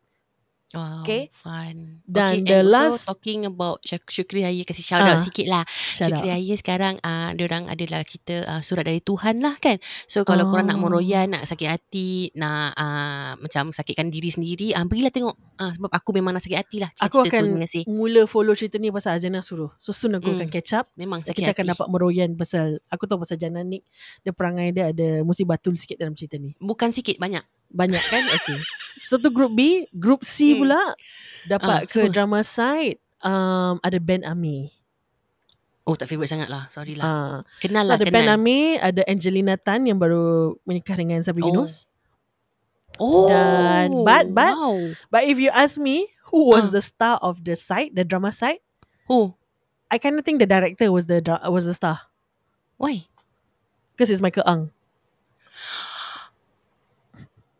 Wow, Okay. fun. Dan okay, the and last- also talking about Syuk- Syukri Yaya kasih shout out Ah, sikit lah. Syukri Yaya sekarang uh, orang adalah cerita uh, surat dari Tuhan lah kan. So kalau korang nak Oh. meroyan, nak sakit hati, nak uh, macam sakitkan diri sendiri, uh, pergilah tengok. Uh, sebab aku memang nak sakit hati lah Aku akan tu. Mula follow cerita ni Pasal Azana suruh So soon aku Mm. akan catch up Memang sakit kita hati. akan dapat meroyan Pasal Aku tahu pasal Jana Nick Dia perangai dia ada Musibatul sikit dalam cerita ni Bukan sikit, banyak. Banyak kan Okay So tu group B Group C Hmm. pula Dapat Ah, ke siapa? drama side um, Ada Ben Ami Oh tak favourite sangat lah. Sorry lah. uh, Kenal so lah, Ada Ben kenal. Ami Ada Angelina Tan Yang baru menikah dengan Sabri Oh. Yunus Oh. Dan- but- but- Wow. But if you ask me Who was Ah. the star of the side The drama side Oh. I kind of think the director was the was the star Why? Because it's Michael Ang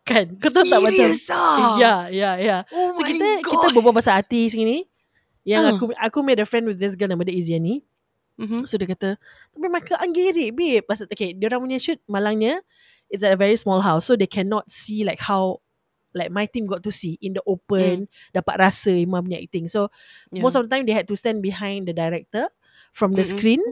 Kan Kau tahu tak macam ah? Ya ya ya Oh So kita God. kita berbual pasal artis ni Yang Ah. aku aku made a friend with this girl nama dia Iziani Mhm. So dia kata Tapi Michael Ang gerik babe Pasal okay Dia orang punya shoot Malangnya It's at a very small house So they cannot see like how Like my team got to see In the open Dapat rasa Imam punya acting So Yeah. most of the time They had to stand behind the director From the Mm-mm. screen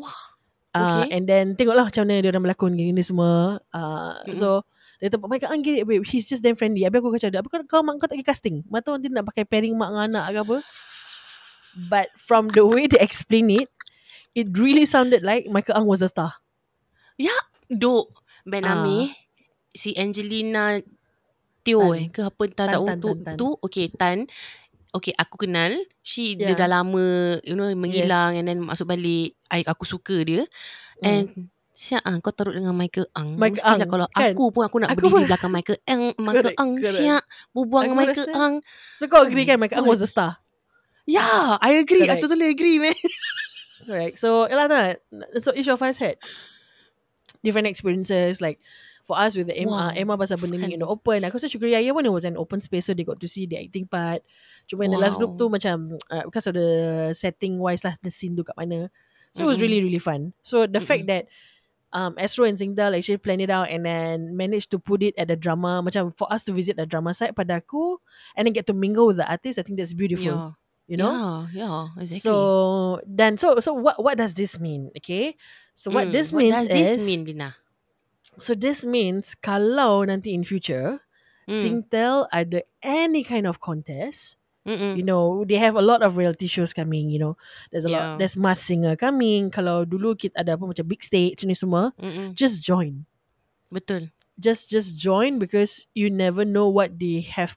uh, Okay. And then Tengoklah macam mana Dia orang berlakon Gini semua uh, Mm-mm. So Dia kata Michael Ang gerik babe He's just damn friendly. Habis aku kacau dia Apa kau, kau mak kau tak pergi casting? Mata nanti nak pakai pairing mak dengan anak ke apa. But from the way they explain it It really sounded like Michael Ang was a star. Duk Ben Ah. Ami Si Angelina Teo eh Ke apa entah tak tu, tu Okay Tan. Okay aku kenal. She yeah. dia dah lama You know menghilang And then masuk balik. I, Aku suka dia. And Siap ah, kau teruk dengan Michael Ang. Michael Mestilah Ang, kalau kan? aku pun Aku nak Aku berdiri pun- belakang Michael Ang Michael Correct, Ang correct. Siap Berbual dengan Michael rasa- Ang So kau agree kan Michael Ang was a star Yeah I agree I Correct. totally agree man Correct So yalah tak So each of us had Different experiences Like For us with the Emma Wow. Emma pasal benda ni in the open Aku rasa Syukri Yaya pun It was an open space So they got to see The acting part Cuma in the last group Wow. tu Macam uh, Because of the Setting wise lah The scene tu kat mana So it was really really fun So the fact Mm-mm. that um, Astro and Singdal actually planned it out And then Managed to put it at the drama Macam for us to visit the drama site Pada aku And then get to mingle with the artist I think that's beautiful Yeah You know? Yeah, yeah, exactly. So then so so what what does this mean? Okay. So what Mm, this means what does is this mean, Lina? so this means kalau nanti in future Mm. Singtel ada any kind of contest, Mm-mm. you know, they have a lot of reality shows coming, you know. There's a Yeah. lot there's Mass Singer coming. Kalau dulu kita ada apa macam big stage ni semua, Mm-mm. just join. Betul. Just just join because you never know what they have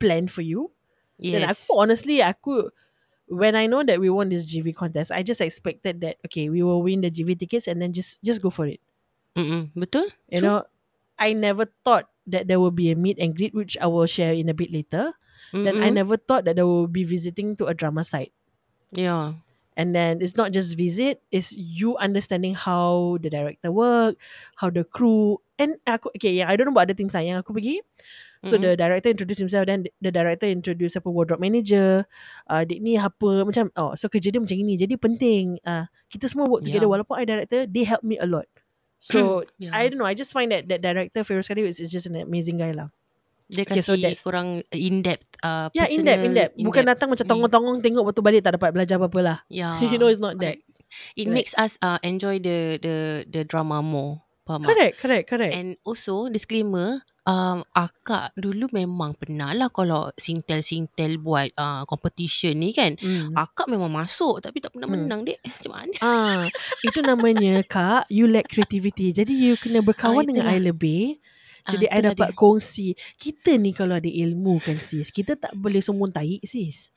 planned for you. Dan Yes. aku honestly aku when I know that we won this GV contest, I just expected that okay, we will win the GV tickets and then just just go for it. Mm-mm. Betul. You True. know, I never thought that there will be a meet and greet, which I will share in a bit later. Then I never thought that they will be visiting to a drama site. Yeah. And then it's not just visit, it's you understanding how the director work, how the crew. And aku, okay, yeah, I don't know about the teams lah yang aku pergi. So Mhm. the director introduce himself then the director introduce apa wardrobe manager. Uh, dia ni apa macam oh so kerja dia macam ini. Jadi penting uh, kita semua work together Yeah. walaupun I director they help me a lot. So Yeah. I don't know I just find that that director Feroz Kadir is, is just an amazing guy lah. Dia Okay, so that's- kurang in depth uh, Yeah, in depth, in depth. Bukan datang macam Mm. tongong-tongong tengok betul balik tak dapat belajar apa-apa lah. Yeah. you know it's not that. correct. It makes us uh, enjoy the the the drama more. Faham tak? Correct, correct, correct. And also disclaimer, um, akak dulu memang pernah lah kalau Singtel-Singtel buat uh, competition ni kan. Mm. Akak memang masuk tapi tak pernah Hmm. menang dek. Macam mana? Ah, itu namanya kak, you lack creativity. Jadi you kena berkawan Ah, dengan. I lebih. Jadi Ah, I itulah dapat dia. kongsi. Kita ni kalau ada ilmu kan sis, kita tak boleh sombong tahi sis.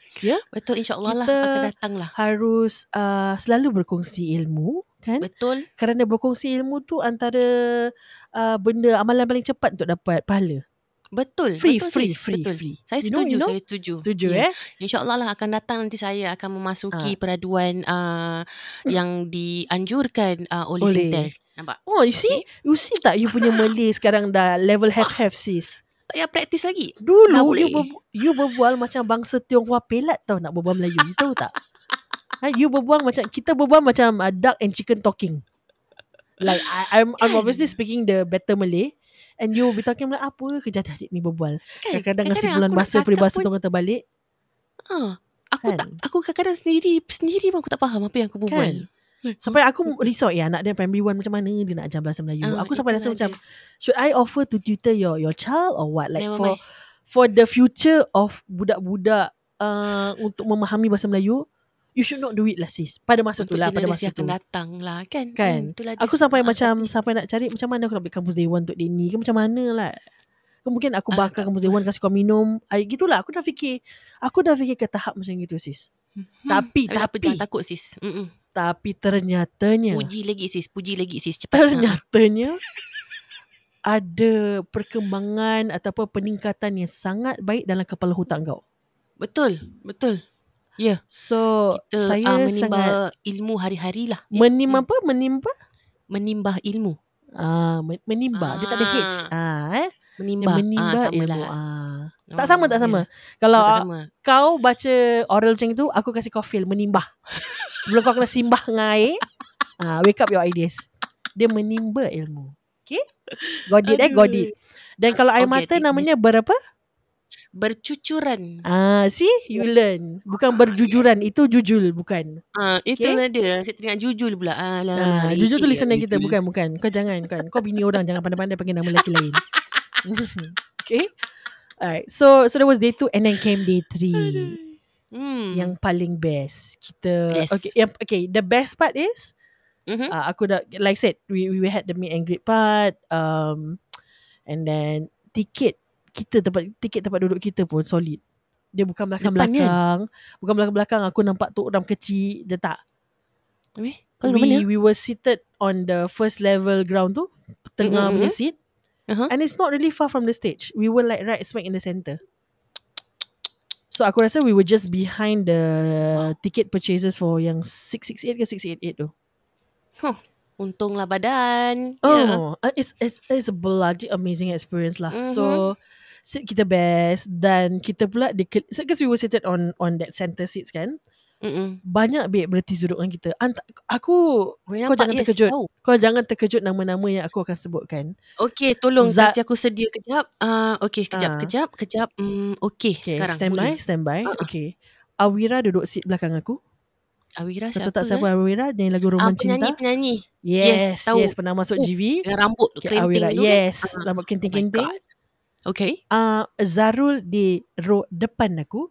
Betul insyaAllah lah Kita- akan datang lah. Harus uh, selalu berkongsi ilmu kan? Betul. Kerana berkongsi ilmu tu antara uh, benda amalan paling cepat untuk dapat pahala. Betul. Free, betul, free, sis. free, betul. free. Saya You know, setuju, you know? saya setuju. Setuju Ya. eh? InsyaAllah lah akan datang nanti saya akan memasuki Ah. peraduan uh, yang dianjurkan uh, oleh, Oleh. Singtel. Nampak? Oh, you see? You see tak you punya Malay sekarang dah level have-have sis? Tak payah praktis lagi. Dulu you, berbu- you berbual macam bangsa Tionghoa pelat tau nak berbual Melayu. You tahu tak? Ha, you berbual macam kita berbual macam uh, duck and chicken talking. Like I, I'm I'm Kan? obviously speaking the better Malay and you be talking like apa kerja adik ni berbual. Kan? Kadang-kadang Kadang-kadang bulan bahasa peribahasa tu kata balik. ah, Aku Kan? tak aku kadang-kadang sendiri sendiri pun aku tak faham apa yang aku berbual. Kan? Sampai aku risau ya anak dia primary one macam mana dia nak ajar bahasa Melayu. Ah, aku sampai rasa macam dia. should I offer to tutor your your child or what like Never for mind. for the future of budak-budak uh, untuk memahami bahasa Melayu you should not do it lah sis pada masa tu untuk lah pada masa tu datang lah kan. Kan? Hmm, aku sampai Ah, macam tapi- sampai nak cari macam mana aku nak beli kampus dewan untuk dia ni ke macam mana lah ke mungkin aku Ah, bakar kampus dewan kasih kau minum I, gitulah aku dah fikir aku dah fikir ke tahap macam gitu sis Hmm, tapi tak apa tapi jangan takut sis. Mm-mm. Tapi ternyatanya Puji lagi sis, puji lagi sis cepat. Ah. ternyatanya ada perkembangan ataupun peningkatan yang sangat baik dalam kepala otak kau. Betul, betul. So Kita saya uh, menimba sangat ilmu hari-hari lah. Ya, menimba hmm. apa? Menimba? Menimbah ilmu. Ah, men- menimba. Dia tak ada H. Ah, eh? Dia Menimbah. menimba ah, ilmu. lah. Ah. Oh, Tak sama, tak sama. ya. Kalau Oh, tak ah, sama. kau baca oral macam itu, aku kasih kau feel menimbah. Sebelum kau kena simbah dengan air, ah, wake up your ideas. Dia menimba ilmu. Okay? Got it eh, got it. Dan kalau air Okay, mata okay. namanya berapa? Bercucuran. Ah, see, you learn. Bukan berjujuran, itu jujul, bukan. Ah, itulah dia. Saya teringat jujul pula. Ah, Alah, jujur tu eh, listener kita, jujul. bukan, bukan. Kau jangan, kan. Kau bini orang, jangan pandai-pandai panggil nama lelaki lain. okay. Alright, so so that was day two and then came day three. Hmm. Yang paling best. Kita, Yes. okay, yang, okay, the best part is, Mhm. uh, aku dah, like I said, we, we had the meet and greet part, um, and then tiket, kita tempat, tiket tempat duduk kita pun solid. Dia bukan belakang-belakang. Bukan belakang-belakang aku nampak tu orang kecil. Dia tak. Weh, duduk we, we were seated on the first level ground tu tengah Mm-mm, punya seat Uh-huh. and it's not really far from the stage we were like right smack in the center so aku rasa we were just behind the ticket purchases for yang 668 ke 688 tu Untunglah badan. oh Ya. uh, it's, it's it's a bloody amazing experience lah Mhm. so seat kita best dan kita pula because we were seated on on that center seats kan Mm-mm. banyak babe bertis duduk dengan kita Ant- aku Boleh Kau nampak? jangan Yes, terkejut. tahu. kau jangan terkejut nama-nama yang aku akan sebutkan Okey, tolong Zat- kasih aku sedia kejap. Ah, uh, okey, kejap, Ah. kejap, kejap. Hmm, okey, Okay, sekarang stand by, stand by. Ah, ah. Okay. Awira duduk seat belakang aku. Awira Kau siapa? tahu tak siapa eh? Awira? Dia lagu Ah, Roman penyanyi, Cinta. penyanyi. Yes, Yes, tahu. yes, pernah masuk Oh, GV. Dengan rambut Okay, kerinting Awira. tu kan? Yes, Ah. rambut Oh my kenting-kenting. God. Okay. uh, Zarul di row depan aku.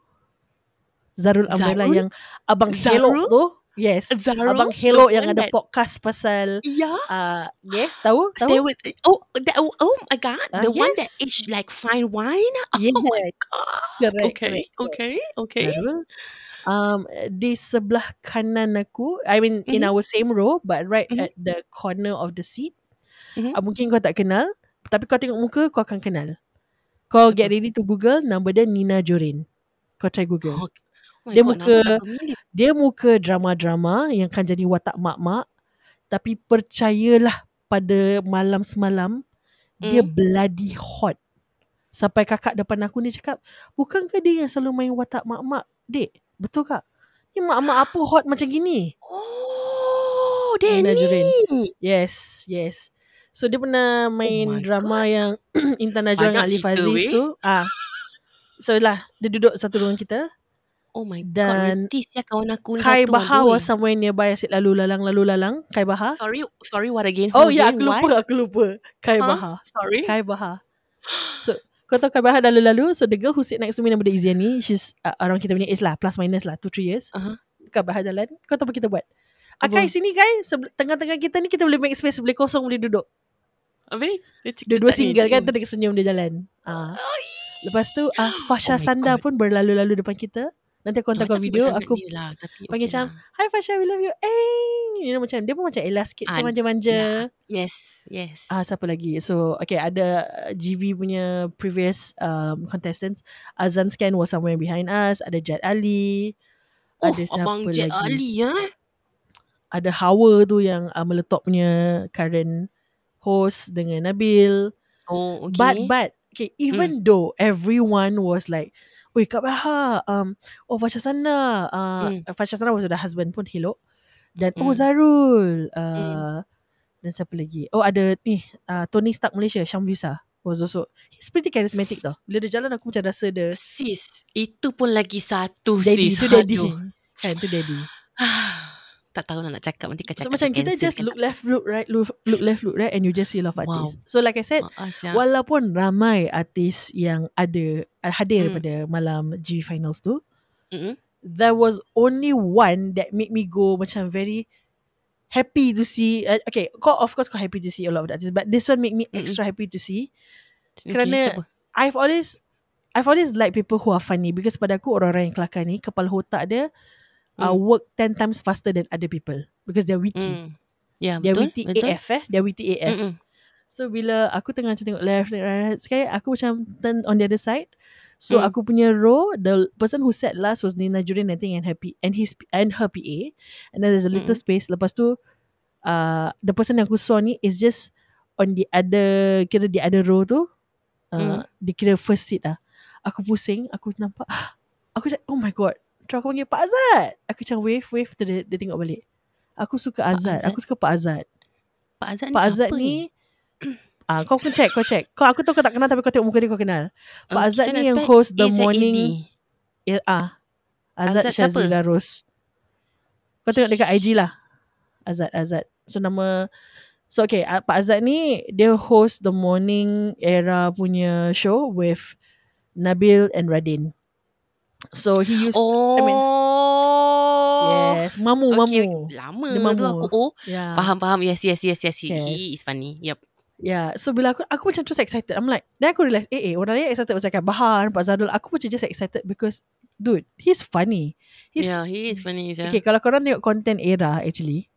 Zarul Umbrella Zarul? yang Abang Zarul? Hello tu. Yes. Zarul? Abang Hello yang ada that- podcast pasal Yeah. uh, yes, tahu? They Tahu? were, oh, that, oh, oh my God. Ah, the one that yes. is like fine wine. Yes. Oh my God. Correct, okay. correct. Okay. Okay. Zarul. Um, di sebelah kanan aku, I mean in Mhm. our same row, but right Mhm. at the corner of the seat. Mhm. Uh, mungkin kau tak kenal, tapi kau tengok muka, kau akan kenal. Kau get ready to Google, nama dia Nina Jorin. Kau try Google. My Dia God, muka-. Dia muka drama-drama yang kan jadi watak mak-mak. Tapi percayalah pada malam semalam, dia Hmm. bloody hot. Sampai kakak depan aku ni cakap, bukankah dia yang selalu main watak mak-mak, dek? Betul kak? Ni mak-mak apa hot macam gini? Oh, dia Nina ni. Jorin. Yes, yes. So dia pernah main Oh drama yang Intan Najwa dengan Ali cerita, Faziz weh. tu. Ah. So lah, dia duduk satu ruang kita. Oh my Dan God. Reti ya kawan aku ni Kai aduh. was somewhere nearby asyik lalu lalang lalu lalang. Kai Bahar. Sorry, sorry what again? Oh Who ya, again? aku lupa, What? aku lupa. Kai Huh? Bahar. Sorry. Kai Bahar. So, kau tahu Kai Bahar dah lalu-lalu. So, the girl who sit next to me nama dia Iziani. She's uh, around kita punya age lah. Plus minus lah. 2-3 years. Uh-huh. Kai Bahar jalan. Kau tahu apa kita buat? Ah, Apa? Kai, sini Kai. Sebel- tengah-tengah kita ni kita boleh make space. Boleh kosong, boleh duduk. Habis? Dia cakap Dua-dua ni, single kan. dia senyum dia jalan. Ah. Lepas tu, ah, Fasha Oh Sanda God. pun berlalu-lalu depan kita. Nanti aku hantar kau video. Aku lah, tapi panggil okay macam, lah. Hi Fasha, we love you. Eh, you know macam dia pun macam Ella sikit, macam Ah, manja-manja. Yes, yes. Ah, siapa lagi? So, okay, ada uh, GV punya previous um, contestants. Azan Scan was somewhere behind us. Ada Jad Ali. oh, ada siapa Abang lagi? Ali ya. Ada Hawa tu yang uh, punya current host dengan Nabil. Oh, okay. But, but, okay, even though everyone was like, Oi, Kak Bahar, um, oh, Fasha Sana. Uh, Fasha Sana was the husband pun, Hilo. Dan, oh, Hmm. Zarul. Uh, Dan siapa lagi? Oh, ada ni, uh, Tony Stark Malaysia, Syam Visa. Was also, he's pretty charismatic tau. Bila dia jalan, aku macam rasa dia sis, itu pun lagi satu daddy. sis. Itu daddy. Kan, itu daddy. tak tahu nak cakap nanti kau So, macam kita just look left, look right, look, look left, look right and you just see a lot of Wow. artists. So, like I said, tak? Maaf, ya. walaupun ramai artis yang ada, hadir Hmm. pada malam G Finals tu, Mm-mm. there was only one that made me go macam very happy to see. Uh, okay, kau of course kau happy to see a lot of artists, but this one make me extra happy to see. Okay, kerana- siapa? I've always I've always like people who are funny because pada aku orang-orang yang kelakar ni kepala otak dia uh, Mm. work 10 times faster than other people because they're witty. Mm. Ya, They're betul. witty betul. AF eh. They're witty AF. Mm-mm. So bila aku tengah macam tengok left, right, right, sekali aku macam turn on the other side. So Mm. aku punya row, the person who sat last was Nina Jurin I think and happy and his and her PA. And then there's a little Mm. space. Lepas tu uh, the person yang aku saw ni is just on the other kira the other row tu. Uh, Mm. Dia kira first seat lah. Aku pusing, aku nampak aku cakap, oh my god. Terus aku panggil Pak Azad. Aku macam wave wave tu dia, dia tengok balik. Aku suka Azad. Azad? Aku suka Pak Azad. Pak Azad ni Pak siapa Azad ni Ah, kau kena check, kau check. Kau aku tahu kau tak kenal tapi kau tengok muka dia kau kenal. Pak Ah, Azad ni yang host The AZAD. Morning ya, ah. Azad, Azad siapa? Shazila Rose. Kau tengok dekat IG lah. Azad Azad. So nama So okay, ah, Pak Azad ni dia host The Morning Era punya show with Nabil and Radin. So he used Oh. I mean, yes, mamu Okay, mamu. Lama Dia tu mamu. aku. Oh, Yeah. faham faham. Yes, yes, yes, yes. He, Yes. he is funny. Yep. Yeah, so bila aku aku macam terus excited. I'm like, then aku realise, eh, eh orang lain excited pasal Bahar, Pak Zadul. Aku macam just excited because, dude, he's funny. He's, yeah, he is funny. Yeah. Okay, kalau korang tengok content era actually,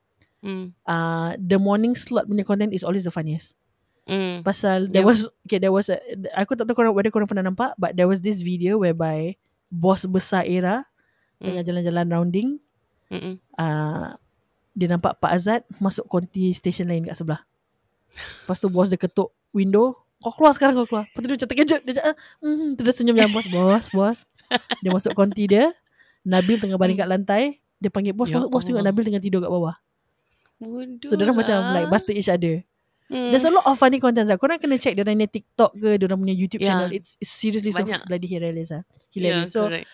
Mm. uh, the morning slot punya content is always the funniest. Mm. Pasal there Yeah. was, okay, there was, a, aku tak tahu korang, whether korang pernah nampak, but there was this video whereby bos besar era Mm. tengah jalan-jalan rounding, Mm-mm. uh, dia nampak Pak Azad masuk konti station lain kat sebelah. Lepas tu bos dia ketuk window. Kau keluar sekarang kau keluar. Lepas tu dia macam terkejut. Dia cakap, mm, tu dia senyum yang bos. Bos, bos. Dia masuk konti dia. Nabil tengah baring kat lantai. Dia panggil bos, Ya masuk bos tengok. Nabil tengah tidur kat bawah. Bodoh So, dia macam like busted each other. Mm. There's a lot of funny content lah. Korang kena check dia punya TikTok ke, dia punya YouTube Yeah. channel. It's, it's seriously so Banyak. bloody hilarious lah. Yeah, Hilarious. so, correct.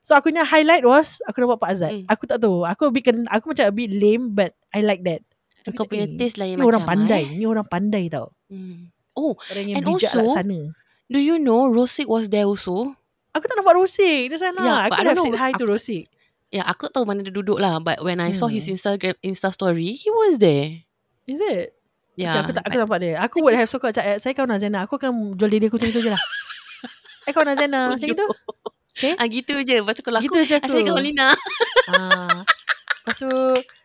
So aku punya highlight was Aku nampak Pak Azad Hmm. Aku tak tahu Aku a bit ken, Aku macam a bit lame But I like that Kau Aku punya cakap, taste lain Ni macam orang pandai eh. Ni orang pandai tau Hmm. Oh, Orang yang And bijak also- laksana do you know Rosik was there also? Aku tak nampak Rosik Dia sana Yeah, Aku I dah said hi to Aku- Rosik Ya, aku tak tahu mana dia duduk lah. But when I saw his Hmm. Instagram Insta story, he was there. Is it? Yeah. okay, aku tak aku nampak dia. Aku would have so called cakap, saya kawan Azana. Aku akan jual diri aku macam itu je lah. Eh kawan Azana macam itu. Okay. Ah gitu je. Lepas tu kalau Gitu aku, je aku. saya kawan Lina. Ah. Lepas tu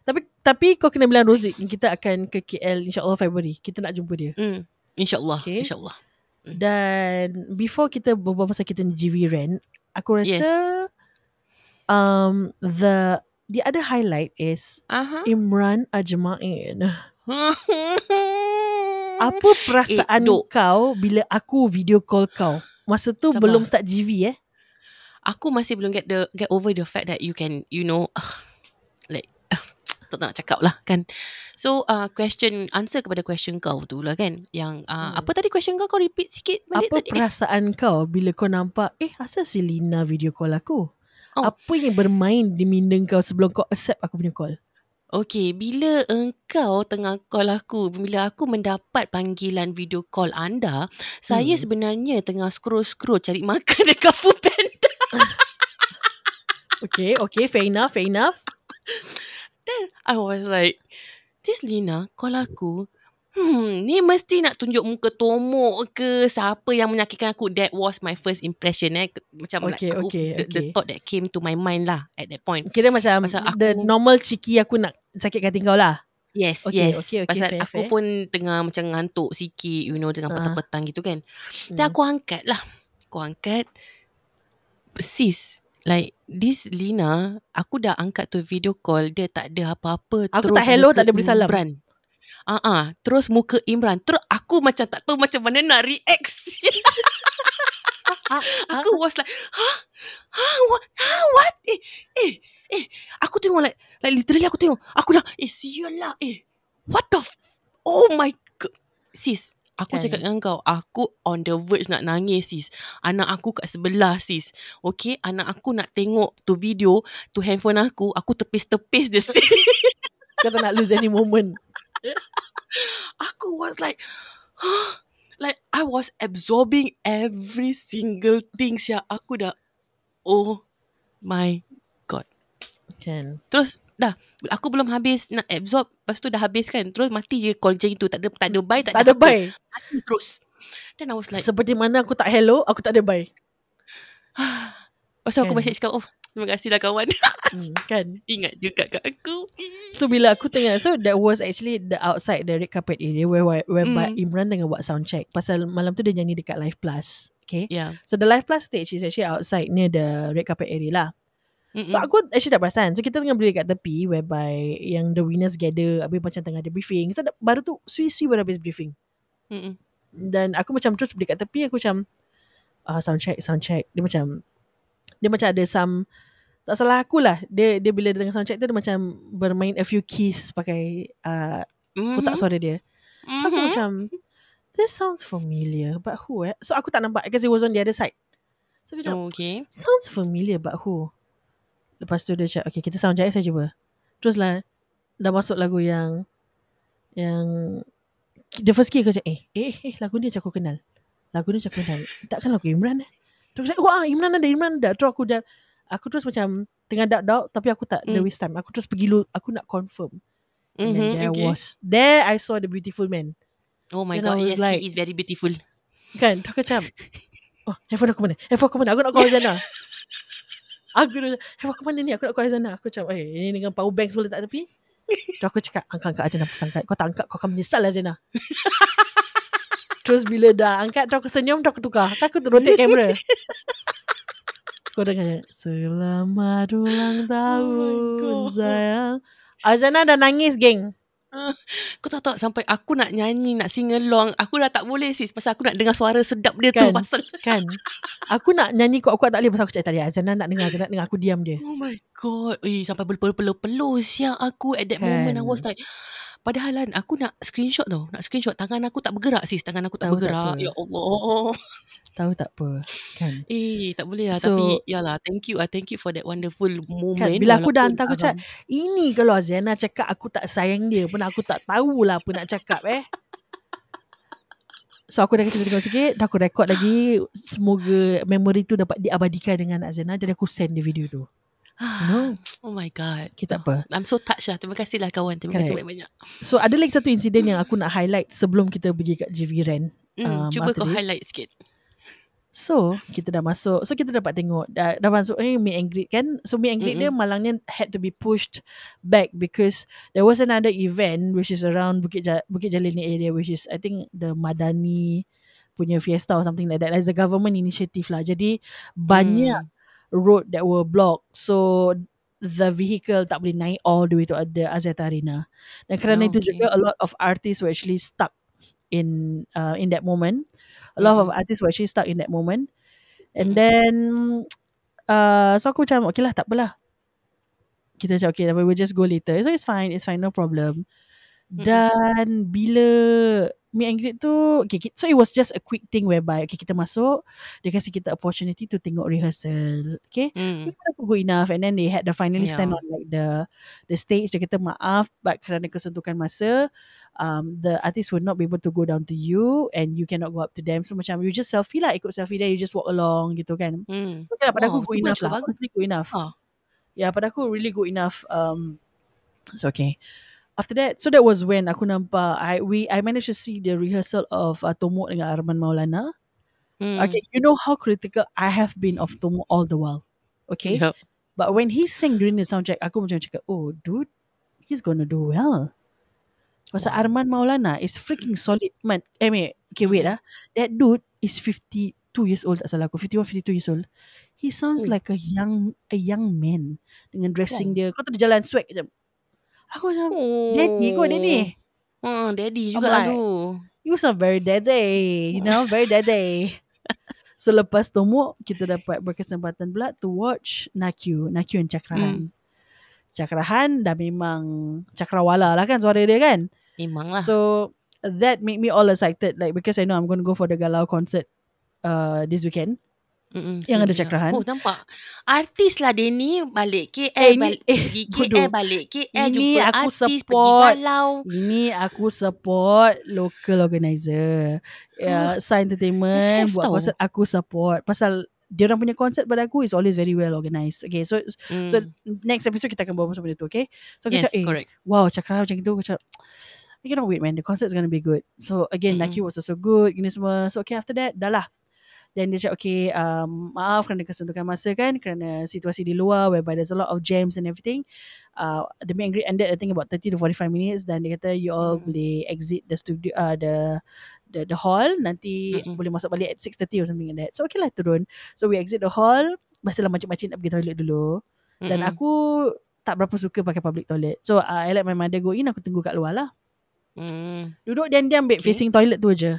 tapi tapi kau kena bilang Rozik kita akan ke KL insya-Allah Februari. Kita nak jumpa dia. Hmm. InsyaAllah. Okay. InsyaAllah. Dan before kita berbual pasal kita ni GV Rent, aku rasa Yes. um the the other highlight is Aha. Imran Ajmain. Apa perasaan Eh, Dok. kau bila aku video call kau? Masa tu Sabar. belum start GV eh? aku masih belum get the get over the fact that you can, you know, like, tak nak cakap lah kan. So, uh, question, answer kepada question kau tu lah kan. Yang, uh, Hmm. apa tadi question kau? Kau repeat sikit balik Apa tadi. perasaan kau bila kau nampak eh asal si Lina video call aku? Oh. Apa yang bermain di minda kau sebelum kau accept aku punya call? Okay, bila engkau tengah call aku, bila aku mendapat panggilan video call anda, saya Hmm. sebenarnya tengah scroll-scroll cari makan dekat Foodpanda. Okay, okay, fair enough, fair enough. I was like, this Lina call aku, hmm, ni mesti nak tunjuk muka tomok ke siapa yang menyakitkan aku. That was my first impression eh. Macam Okay, like, aku, okay, the, the okay. thought that came to my mind lah at that point. Kira macam Pasal the normal cheeky aku nak sakitkan hati kau lah. Yes, Okay, yes. okay, okay, Pasal fair, aku fair. pun tengah macam ngantuk sikit, you know, dengan Ah. petang-petang gitu kan. Hmm. Then aku angkat lah. Aku angkat. Sis, like this Lina, aku dah angkat tu video call, dia tak ada apa-apa. Aku tak hello, tak ada beri salam. Imran. Ah ah, terus muka Imran. Terus aku macam tak tahu macam mana nak react. Aku was like, huh? Huh? What? Huh? What? Eh, eh, eh. Aku tengok like, like literally aku tengok. Aku dah, eh, sial lah. Eh, what the? F- oh my god. Sis, aku Kan. cakap dengan kau, aku on the verge nak nangis sis. Anak aku kat sebelah sis. Okay, anak aku nak tengok tu video, tu handphone aku, aku tepis-tepis dia sis. kau tak nak lose any moment. aku was like, huh? Like I was absorbing every single thing sia. Aku dah, oh my Kan. Terus dah aku belum habis nak absorb lepas tu dah habis kan terus mati je call macam itu tak ada tak ada bye tak, Tak ada bye. mati terus then I was like Seperti mana aku tak hello, aku tak ada bye. lepas tu aku Kan. message kau oh terima kasih lah kawan Hmm, kan. ingat juga kat aku So bila aku tengah So that was actually The outside the red carpet area Where, where, where Mm. Imran tengah buat sound check Pasal malam tu dia nyanyi dekat Live Plus Okay yeah So the Live Plus stage Is actually outside Near the red carpet area lah Mm-mm. So aku actually tak perasan. So kita tengah berdiri kat tepi Whereby Yang the winners gather Habis macam tengah ada briefing. So baru tu Sui-sui baru habis briefing. Mm-mm. Dan aku macam terus berdiri kat tepi Aku macam uh, Sound check Sound check. Dia macam Dia macam ada some Tak salah aku lah. Dia dia bila dia tengah sound check tu Dia macam Bermain a few keys Pakai uh, Kotak Mhm. suara dia. So aku Mhm. macam This sounds familiar But who eh? So aku tak nampak Because it was on the other side. So aku macam Oh, okay. Sounds familiar But who Lepas tu dia cakap Okay kita sound check saya cuba. Terus lah Dah masuk lagu yang Yang The first key aku cakap Eh eh eh lagu ni macam aku kenal. Lagu ni macam aku kenal. Takkan lagu Imran eh? Terus aku cakap Wah Imran ada Imran ada. Terus aku dah Aku terus macam Tengah doubt-doubt Tapi aku tak mm. Mm. waste time. Aku terus pergi lu Aku nak confirm. And then Mhm, there okay. was There I saw the beautiful man. Oh my Then I god Yes like- he is very beautiful. Kan? Aku macam Oh handphone aku mana Handphone aku mana Aku nak call Zana Aku dah Handphone aku mana ni? Aku nak call Zana Aku macam Eh ini dengan power bank semua letak tepi. Terus aku cakap Angkat-angkat Zana Aku angkat Kau tak angkat Kau akan menyesal lah Zana Terus bila dah angkat Terus aku senyum Terus aku tukar. Kan aku rotate kamera. Kau dengar Selamat ulang tahun God. sayang. Azana dah nangis geng Kau tahu tak Sampai aku nak nyanyi Nak sing along Aku dah tak boleh sis Pasal aku nak dengar suara sedap dia Kan? tu Pasal Kan Aku nak nyanyi kuat-kuat tak boleh Pasal aku cakap tadi Azana nak dengar Azana nak dengar Aku diam dia Oh my god. Eh sampai berpeluh-peluh-peluh siap aku at that Kan. moment I was like Padahal kan aku nak screenshot tau. Nak screenshot. Tangan aku tak bergerak sis. Tangan aku tak Tahu tak bergerak. apa. ya Allah. Tahu tak apa kan. Eh, tak boleh lah. So- Tapi, yalah. Thank you. ah. Thank you for that wonderful moment. Kan, bila aku dah hantar aku cakap, ini kalau Aziana cakap aku tak sayang dia pun aku tak tahulah apa nak cakap eh. So aku dah kasi tengok sikit, dah aku record lagi. Semoga memory tu dapat diabadikan dengan Aziana. Jadi aku send dia video tu. Know? Oh my God. Kita apa? I'm so touched lah. Terima kasih lah kawan. Terima kasih banyak-banyak. So ada lagi satu insiden yang aku nak highlight sebelum kita pergi kat GV Ren. Hmm, Um, cuba after kau this. highlight sikit. So kita dah masuk So kita dapat tengok Dah, dah masuk eh, meet and greet kan So meet and greet dia malangnya Had to be pushed Back Because There was another event Which is around Bukit, ja- Bukit Jalil ni area Which is I think The Madani Punya fiesta Or something like that As a government initiative lah Jadi Banyak Road that were blocked So The vehicle Tak boleh naik All the way to The Aziata Arena Dan kerana Oh, itu okay. juga A lot of artists Were actually stuck In uh, In that moment a lot of artists were actually stuck in that moment. And then uh, so aku macam okay lah tak apalah. Kita macam okay we'll just go later. So it's fine, it's fine, no problem. Dan bila meet and greet tu okay, so it was just a quick thing whereby okay kita masuk dia kasi kita opportunity to tengok rehearsal okay. Dia pun aku good enough and then they had the finally stand Yeah. on like the the stage dia kata maaf but kerana kesentukan masa um the artist will not be able to go down to you and you cannot go up to them so macam you just selfie lah ikut selfie then you just walk along gitu kan Hmm. so kan pada aku Wow, good enough lah bagus. honestly good enough Ah. yeah pada aku really good enough um so okay after that so that was when aku nampak I we I managed to see the rehearsal of uh, Tomok dengan Arman Maulana Hmm. okay you know how critical I have been of Tomok all the while okay Yup. But when he sang during the soundtrack, aku macam cakap, oh dude, he's gonna do well. Pasal Arman Maulana is freaking solid man. Eh, wait, okay wait ah. That dude is 52 years old tak salah aku. 51, 52 years old. He sounds Oh. like a young a young man dengan dressing dia. Kau tu dia jalan swag macam. Aku macam, Oh. daddy kot dia ni. Hmm, daddy juga lah tu. You sound very daddy. You know, very daddy. so lepas tomok, kita dapat berkesempatan pula to watch Nakyu. Nakyu and Cakrahan. Cakrahan dah memang cakrawala lah kan suara dia kan. Memang lah. So that made me all excited like because I know I'm going to go for the Galau concert uh, this weekend. Mm-mm, yang ada cakrahan. Oh nampak Artis lah dia ni Balik KL Eh, ini- balik, eh, Pergi KL bodoh. Balik KL Ini Jumpa aku artis Pergi support. galau Ini aku support local organizer. Uh, Sai Entertainment FF buat tau. konsert aku support. Pasal dia orang punya konsert pada aku is always very well organised. Okay, so Hmm. so next episode kita akan bawa pasal benda tu, okay? So aku Yes cakap, eh, correct wow, cakra macam itu, aku cakap, I cannot wait man, the concert is going to be good. So again, Mm-mm. Naki was also good, gini semua. So okay, after that, dah lah. Then dia cakap, okay, um, maaf kerana kesentukan masa kan, kerana situasi di luar, whereby there's a lot of jams and everything. Uh, the meet and greet ended, I think about 30 to 45 minutes, dan dia kata, you all Mm. boleh exit the studio, uh, the the the hall, nanti Mm-mm. boleh masuk balik at 6.30 or something like that. So okay lah, turun. So we exit the hall, Biasalah macam-macam nak pergi toilet dulu. Dan Mm-mm. aku tak berapa suka pakai public toilet. So uh, I let my mother go in, aku tunggu kat luar lah. Hmm. Duduk diam-diam babe, Okay. facing toilet tu je.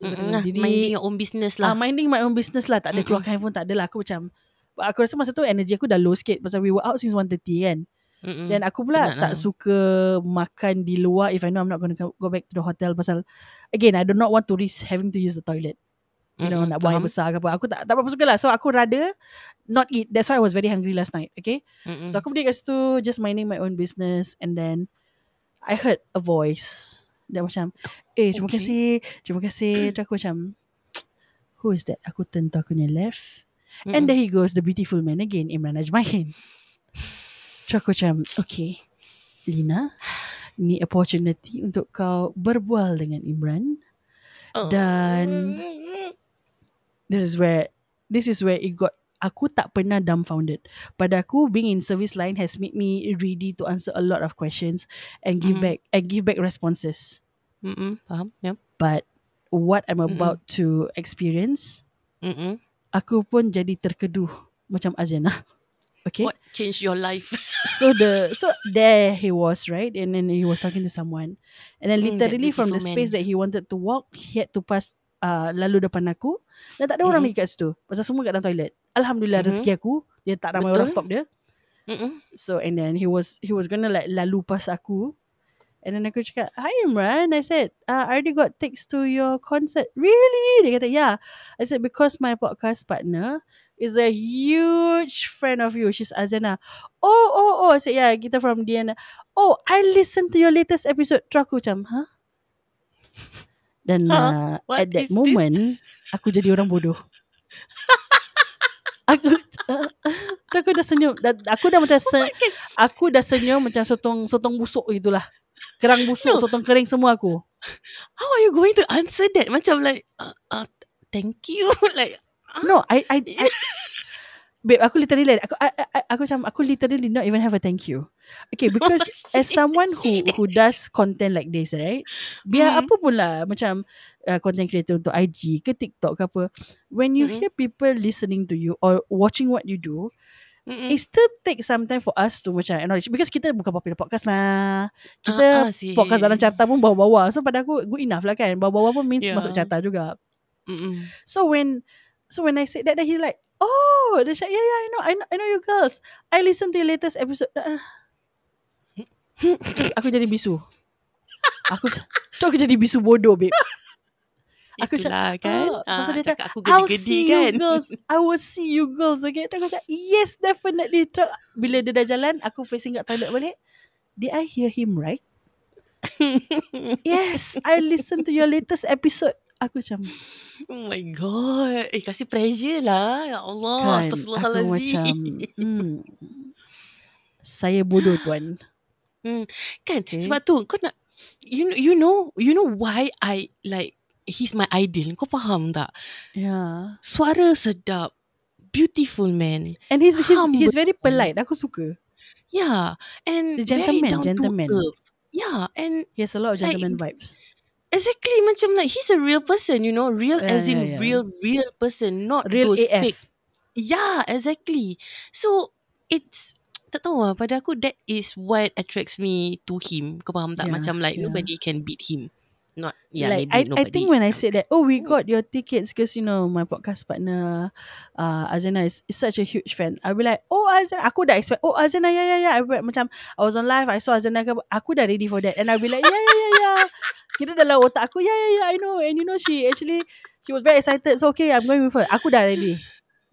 Tengok diri, Minding your own business ah, lah minding my own business lah. Tak ada Mm-mm. keluarkan handphone, tak ada lah. Aku macam, aku rasa masa tu energy aku dah low sikit. Pasal we were out since 1.30 kan. Mm-mm. Dan aku pula Penat tak lah. suka makan di luar if I know I'm not going to go back to the hotel. Pasal, again, I do not want to risk having to use the toilet. You know, Mm-mm, nak buang air besar ke apa. Aku tak, tak berapa suka lah. So, aku rather not eat. That's why I was very hungry last night. Okay. Mm-mm. So aku berdiri kat situ Just minding my own business And then I heard a voice Dia macam Eh terima Okay. kasih Terima kasih Terus aku macam Who is that Aku turn to aku punya left And Mm-mm. there he goes The beautiful man again Imran Ajmain Terus aku macam Okay Lina Ni opportunity Untuk kau Berbual dengan Imran Oh. dan- This is where This is where it got Aku tak pernah dumbfounded. Pada aku, being in service line has made me ready to answer a lot of questions and give Mhm. back and give back responses. Mm-mm, Faham Yep. But what I'm Mm-mm. about to experience, Mm-mm. aku pun jadi terkeduh macam Azena. Okay. What changed your life So the so there he was right, and then he was talking to someone, and then Mm, literally from the beautiful space man. that he wanted to walk, he had to pass uh, lalu depan aku, dan tak ada orang Mhm. lagi kat situ. Pasal semua kat dalam toilet. Alhamdulillah Mhm. rezeki aku, dia tak ramai orang Betul. stop dia. Mm-mm. So and then he was he was gonna like lalu pas aku, And then aku cakap, Hi Imran. I said, uh, I already got tickets to your concert. Really? Dia kata, yeah. I said, because my podcast partner is a huge friend of you. She's Azana. Oh, oh, oh. I said, yeah, kita from Diana. Oh, I listened to your latest episode. Terus aku macam, huh? Dan Huh? uh, What at that is this? moment, aku jadi orang bodoh. aku uh, aku dah senyum. Dah, aku dah macam se, aku dah senyum macam sotong sotong busuk gitulah. Kerang busuk, No. sotong kering semua aku. How are you going to answer that? Macam like, uh, uh, thank you. like, No, I I, I Babe, aku literally aku I, I, aku macam aku literally not even have a thank you. Okay, because as someone who who does content like this, right? Biar Mhm. apa pun lah macam uh, content creator untuk IG ke TikTok ke apa, when you Mhm. hear people listening to you or watching what you do, mm-mm. it still take some time for us to macam acknowledge because kita bukan popular podcast mah. Kita ah, sih. podcast dalam carta pun bawa-bawa. So pada aku good enough lah kan. Bawa-bawa pun means Yeah. masuk carta juga. Mm-mm. So when so when I said that, then he's like, oh, dia cakap, yeah, yeah, I know, I know, I know you girls. I listen to your latest episode. Uh, terus aku jadi bisu. Aku terus aku jadi bisu bodoh, babe. Aku Itulah kan. ah, Ah, tu dia cakap aku I'll gedi-gedi see kan. you girls. I will see you girls again. Dan aku cakap, yes, definitely. Terus bila dia dah jalan, aku facing kat toilet balik. Did I hear him right? Yes, I listened to your latest episode. Aku macam, Oh my god. Eh kasih pressure lah. Ya Allah. kan, aku macam, hmm, saya bodoh tuan. Kan Okay. sebab tu kau nak you know, you know you know why I like he's my idol. Kau faham tak? Yeah. Suara sedap. Beautiful man. And he's he's he's Humble. very polite. Aku suka. Yeah. And The gentleman, very down gentleman. to earth. Yeah. And He has a lot of Like, gentleman vibes. Exactly macam like he's a real person, you know. Real Yeah, as in yeah, yeah. real, real person. Not Real those AF. fake. Yeah, exactly. So it's tak tahu lah pada aku that is what attracts me to him. Kau faham tak? Yeah, Macam like yeah. nobody can beat him. Not yeah, like maybe I, I nobody. think when I said that, oh, we got your tickets because you know my podcast partner, uh, Azana is, is such a huge fan. I'll be like, oh Azana, aku dah expect. Oh Azana, yeah yeah yeah. I be, macam I was on live, I saw Azana, ke, aku dah ready for that, and I'll be like, yeah yeah yeah yeah. Kita dalam otak aku, yeah yeah yeah, I know, and you know she actually she was very excited. So okay, I'm going with her. Aku dah ready,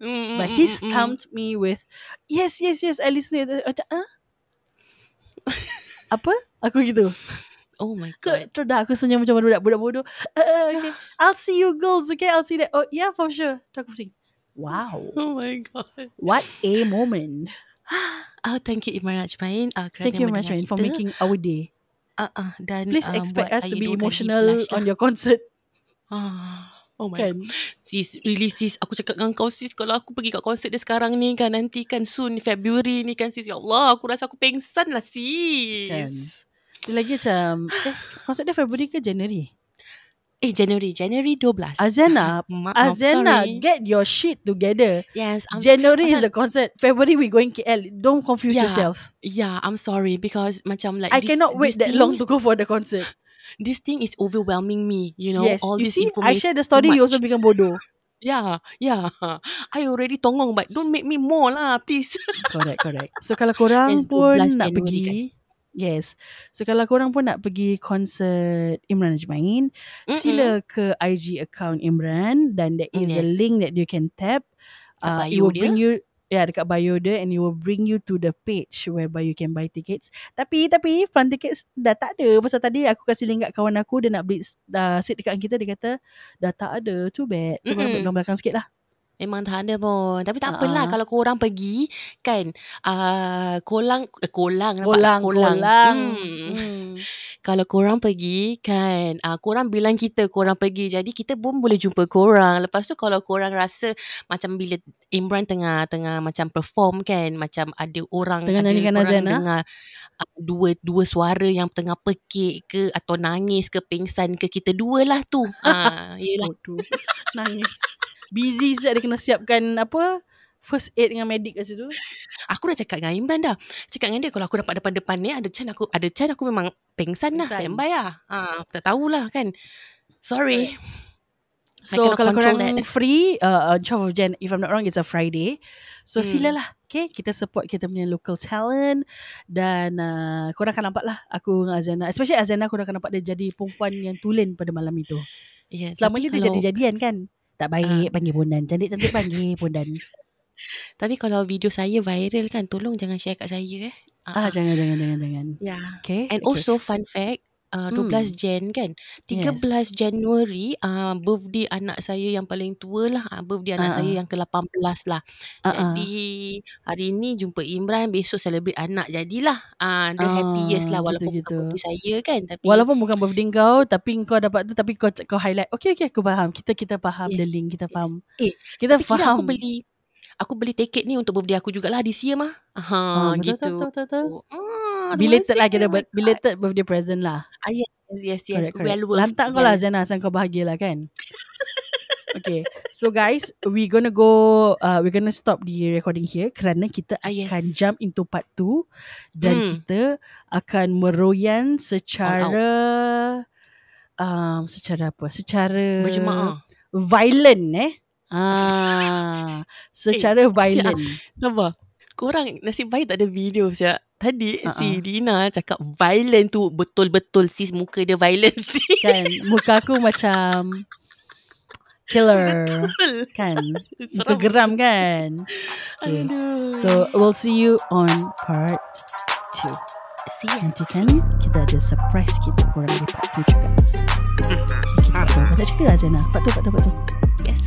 Mm, but mm, he mm, mm, mm. stumped me with, yes yes yes. I listen to it. Macam, huh? Apa? Aku gitu. Oh my god. terus dah aku senyum macam budak budak bodoh. Uh, uh, okay. I'll see you girls. Okay, I'll see that. Oh yeah, for sure. Terus aku pusing. Wow. Oh my god. What a moment. Oh, thank you Imran Ajmain. Uh, kerana Thank you, mendengar Rashmin, for making our day. Uh, uh, dan Please uh, expect us to be emotional blush on lah. your concert. Ah, Oh my god. Kan? Sis, really sis, aku cakap dengan kau sis, kalau aku pergi kat konsert dia sekarang ni kan, nanti kan soon, February ni kan sis, ya Allah, aku rasa aku pengsan lah sis. Dia lagi macam, eh, konsert dia February ke January? Eh, January, January 12. Azana, Maaf, Azana, sorry. get your shit together. Yes, I'm, January is Azan- the concert. February we going KL. Don't confuse Yeah. yourself. yeah, I'm sorry because macam like I this, cannot wait that thing, long to go for the concert. This thing is overwhelming me, you know, yes, all you this see, I information. share the story, you also become bodoh. Yeah, yeah. I already tongong but don't make me more lah, please. correct, correct. So kalau korang Yes, pun 12 nak January, pergi, guys. Yes. So kalau korang pun nak pergi konsert Imran Ajmain, Mm-mm. sila ke IG account Imran dan there is a Yes. link that you can tap. Uh, it will dia. bring you Ya dekat bio dia and it will bring you to the page whereby you can buy tickets. Tapi tapi fun tickets dah tak ada. Pasal tadi aku kasih link kat kawan aku dia nak beli uh, seat dekat kita dia kata dah tak ada. Too bad. So korang Mm-mm. belakang sikit lah. Memang tak ada pun. Tapi tak Ah, apalah ah. kalau korang pergi kan uh, kolang eh, kolang nampak? Kolang, kolang. Hmm. Hmm. Kalau korang pergi kan uh, korang bilang kita korang pergi jadi kita pun boleh jumpa korang. Lepas tu kalau korang rasa macam bila Imran tengah tengah macam perform kan macam ada orang Tengah ada orang azan, ah? dengar uh, dua dua suara yang tengah pekik ke atau nangis ke pingsan ke kita dua lah tu. Ah, yelah. Bodoh. Nangis. Busy siap dia kena siapkan apa? First aid dengan medik kat situ. Aku dah cakap dengan Imran dah. Cakap dengan dia kalau aku dapat depan-depan ni ada chance aku ada chance aku memang pengsan lah Pengsan. standby lah. Ha, tak tahulah kan. Sorry. So kalau korang that. free uh, on 12 of Jan if I'm not wrong it's a Friday. So Hmm. silalah. Okay, kita support kita punya local talent dan uh, korang akan nampak lah aku dengan Azana. Especially Azana korang akan nampak dia jadi perempuan yang tulen pada malam itu. Yeah, Selama ni dia jadi-jadian kan? Tak baik panggil pondan. Cantik-cantik panggil pondan. Tapi kalau video saya viral kan, tolong jangan share kat saya eh. Ah, jangan jangan jangan jangan. Yeah. Okay. And okay. also fun fact, uh, 12 Jan kan. 13 Yes. Januari uh, birthday anak saya yang paling tua lah. Uh, birthday anak Ah, saya yang ke-18 lah. Ah, ah. Jadi hari ni jumpa Imran, besok celebrate anak jadilah. Uh, the Ah, happiest lah walaupun gitu-gitu. bukan birthday saya kan. Tapi Walaupun bukan birthday kau Tapi kau dapat tu Tapi kau kau highlight Okay okay aku faham Kita kita faham Yes, the link Kita yes. faham Eh, Kita tapi kira faham aku beli aku beli tiket ni untuk birthday aku jugalah this year mah. Ah, Ha, betul, gitu. betul, betul, betul. Belated lah kita Oh. Belated birthday present lah Ah, yes, yes, yes. Correct, correct. Well worth. Lantak kau lah. Zana Asal kau bahagia lah kan Okay So guys We gonna go uh, We gonna stop the recording here Kerana kita Ah, yes. akan jump into part 2 Dan Hmm. kita Akan meroyan secara um, Secara apa Secara Berjemaah. Violent eh Ah, secara violent. Sabar. Korang nasib baik tak ada video siap. Tadi Ah, si Dina cakap violent tu betul-betul sis muka dia violent sis. kan muka aku macam killer Betul. kan muka geram kan okay. Aduh. so we'll see you on part 2 see ya. nanti kan kita ada surprise kita korang di part 2 juga okay, kita buat banyak cerita lah Zena part 2 part 2 part 2